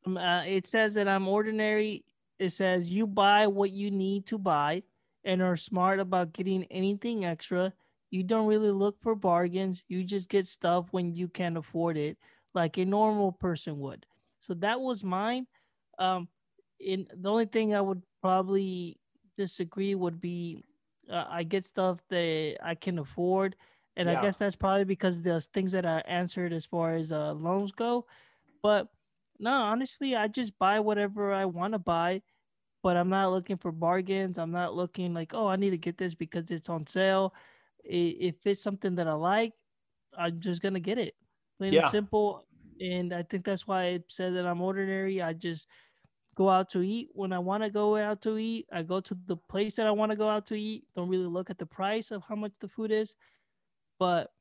A: Um, uh, it says that I'm ordinary. It says you buy what you need to buy and are smart about getting anything extra. You don't really look for bargains. You just get stuff when you can afford it, like a normal person would. So that was mine. Um, in the only thing I would probably disagree would be uh, I get stuff that I can afford, and
B: Yeah.
A: I guess that's probably because there's things that I answered as far as uh, loans go. But no, honestly, I just buy whatever I want to buy, but I'm not looking for bargains. I'm not looking like, oh, I need to get this because it's on sale. If it's something that I like, I'm just gonna get it. Plain
B: Yeah.
A: and simple. And I think that's why it said that I'm ordinary. I just go out to eat when I want to go out to eat. I go to the place that I want to go out to eat. Don't really look at the price of how much the food is. But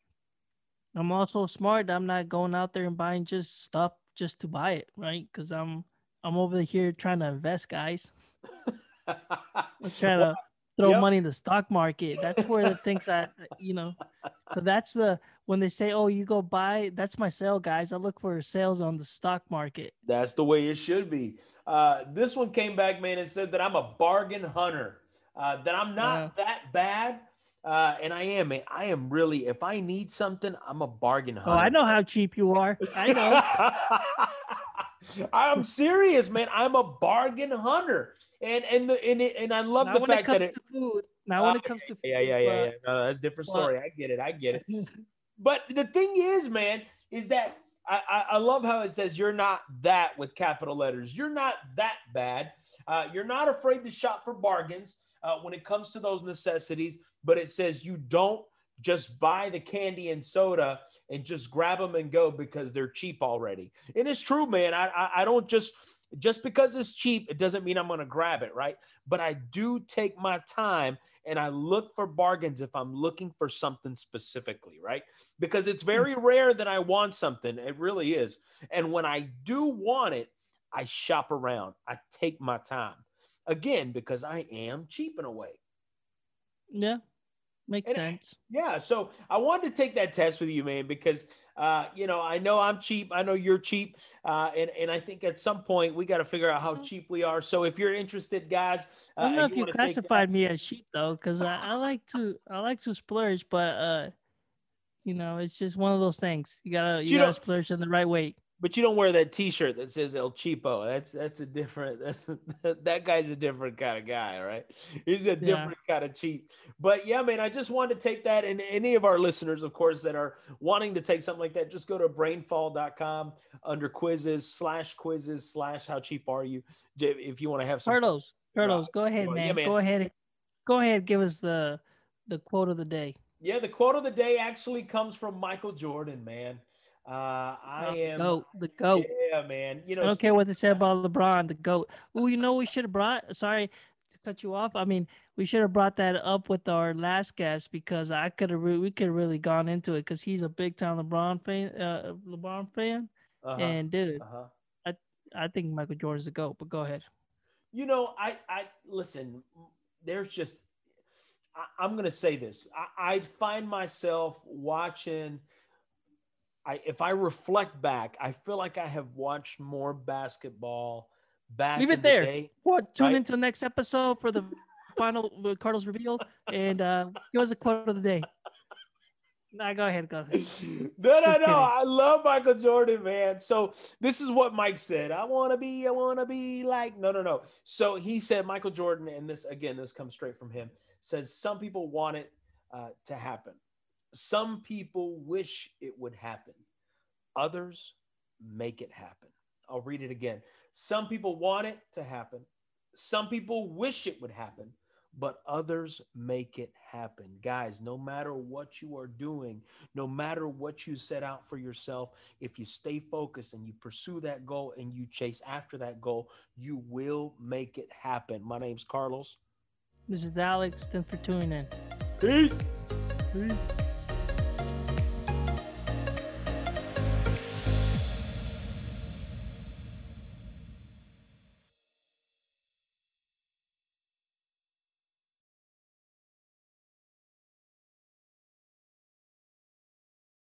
A: I'm also smart. I'm not going out there and buying just stuff just to buy it, right? Because I'm I'm over here trying to invest, guys. I'm trying to throw
B: Yep.
A: money in the stock market. That's where the things I, you know. So that's the when they say, "Oh, you go buy." That's my sale, guys. I look for sales on the stock market.
B: That's the way it should be. Uh, this one came back, man, and said that I'm a bargain hunter. Uh, that I'm not that bad, uh, and I am. Man, I am really. If I need something, I'm a bargain hunter.
A: Oh, I know how cheap you are. I know.
B: I'm serious, man. I'm a bargain hunter, and and the, and, it, and I love the
A: when it
B: fact
A: comes
B: that it.
A: to food. Not when it comes to food.
B: Yeah, yeah, yeah, yeah. No, that's a different story. I get it. I get it. But the thing is, man, is that I, I, love how it says you're not that with capital letters. You're not that bad. Uh, you're not afraid to shop for bargains uh, when it comes to those necessities. But it says you don't just buy the candy and soda and just grab them and go because they're cheap already. And it's true, man. I, I, I don't just just because it's cheap, it doesn't mean I'm going to grab it, right? But I do take my time and I look for bargains if I'm looking for something specifically, right? Because it's hmm. very rare that I want something. It really is. And when I do want it, I shop around. I take my time. Again, because I am cheap in a way.
A: Yeah, makes
B: And-
A: sense.
B: Yeah, so I wanted to take that test with you, man, because uh, you know I know I'm cheap. I know you're cheap, uh, and and I think at some point we got to figure out how cheap we are. So if you're interested, guys, uh,
A: I don't know
B: and
A: if you
B: wanna take that-
A: classified me as cheap though, because I, I like to I like to splurge, but uh, you know, it's just one of those things. You gotta you,
B: You
A: gotta splurge in the right way.
B: But you don't wear that T-shirt that says El Cheapo. That's that's a different. That's that guy's a different kind of guy, right? He's a different kind of cheap. But yeah, man, I just wanted to take that, and any of our listeners, of course, that are wanting to take something like that, just go to brainfall.com under quizzes slash quizzes slash how cheap are you if you want to have some.
A: Carlos, Carlos, go ahead,
B: Well, yeah,
A: man.
B: man.
A: Go ahead, go ahead. Give us the the quote of the day.
B: Yeah, the quote of the day actually comes from Michael Jordan, man. Uh, I am.
A: goat, the goat.
B: Yeah, man. You know,
A: I don't care what they said about LeBron, the goat. Oh, you know we should have brought. Sorry to cut you off. I mean, we should have brought that up with our last guest because I could have. Re- we could have really gone into it because he's a big time LeBron fan. Uh, LeBron fan,
B: uh-huh,
A: and dude,
B: uh-huh.
A: I think Michael Jordan's the goat. But go ahead.
B: You know, I, I listen. There's just, I, I'm gonna say this. I, I find myself watching. I if I reflect back, I feel like I have watched more basketball back.
A: Leave it
B: in the
A: there.
B: day.
A: What? Tune
B: Right.
A: into the next episode for the final Cardinals reveal, and uh, give us a quote of the day. Nah, go ahead, go ahead.
B: no, no,
A: Just
B: no.
A: kidding.
B: I love Michael Jordan, man. So this is what Mike said. I want to be, I want to be like, no, no, no. So he said, Michael Jordan, and this again, this comes straight from him, says some people want it uh, to happen. Some people wish it would happen. Others make it happen. I'll read it again. Some people want it to happen. Some people wish it would happen, but others make it happen. Guys, no matter what you are doing, no matter what you set out for yourself, if you stay focused and you pursue that goal and you chase after that goal, you will make it happen. My name's Carlos.
A: This is Alex. Thanks for tuning in.
B: Peace.
A: Peace.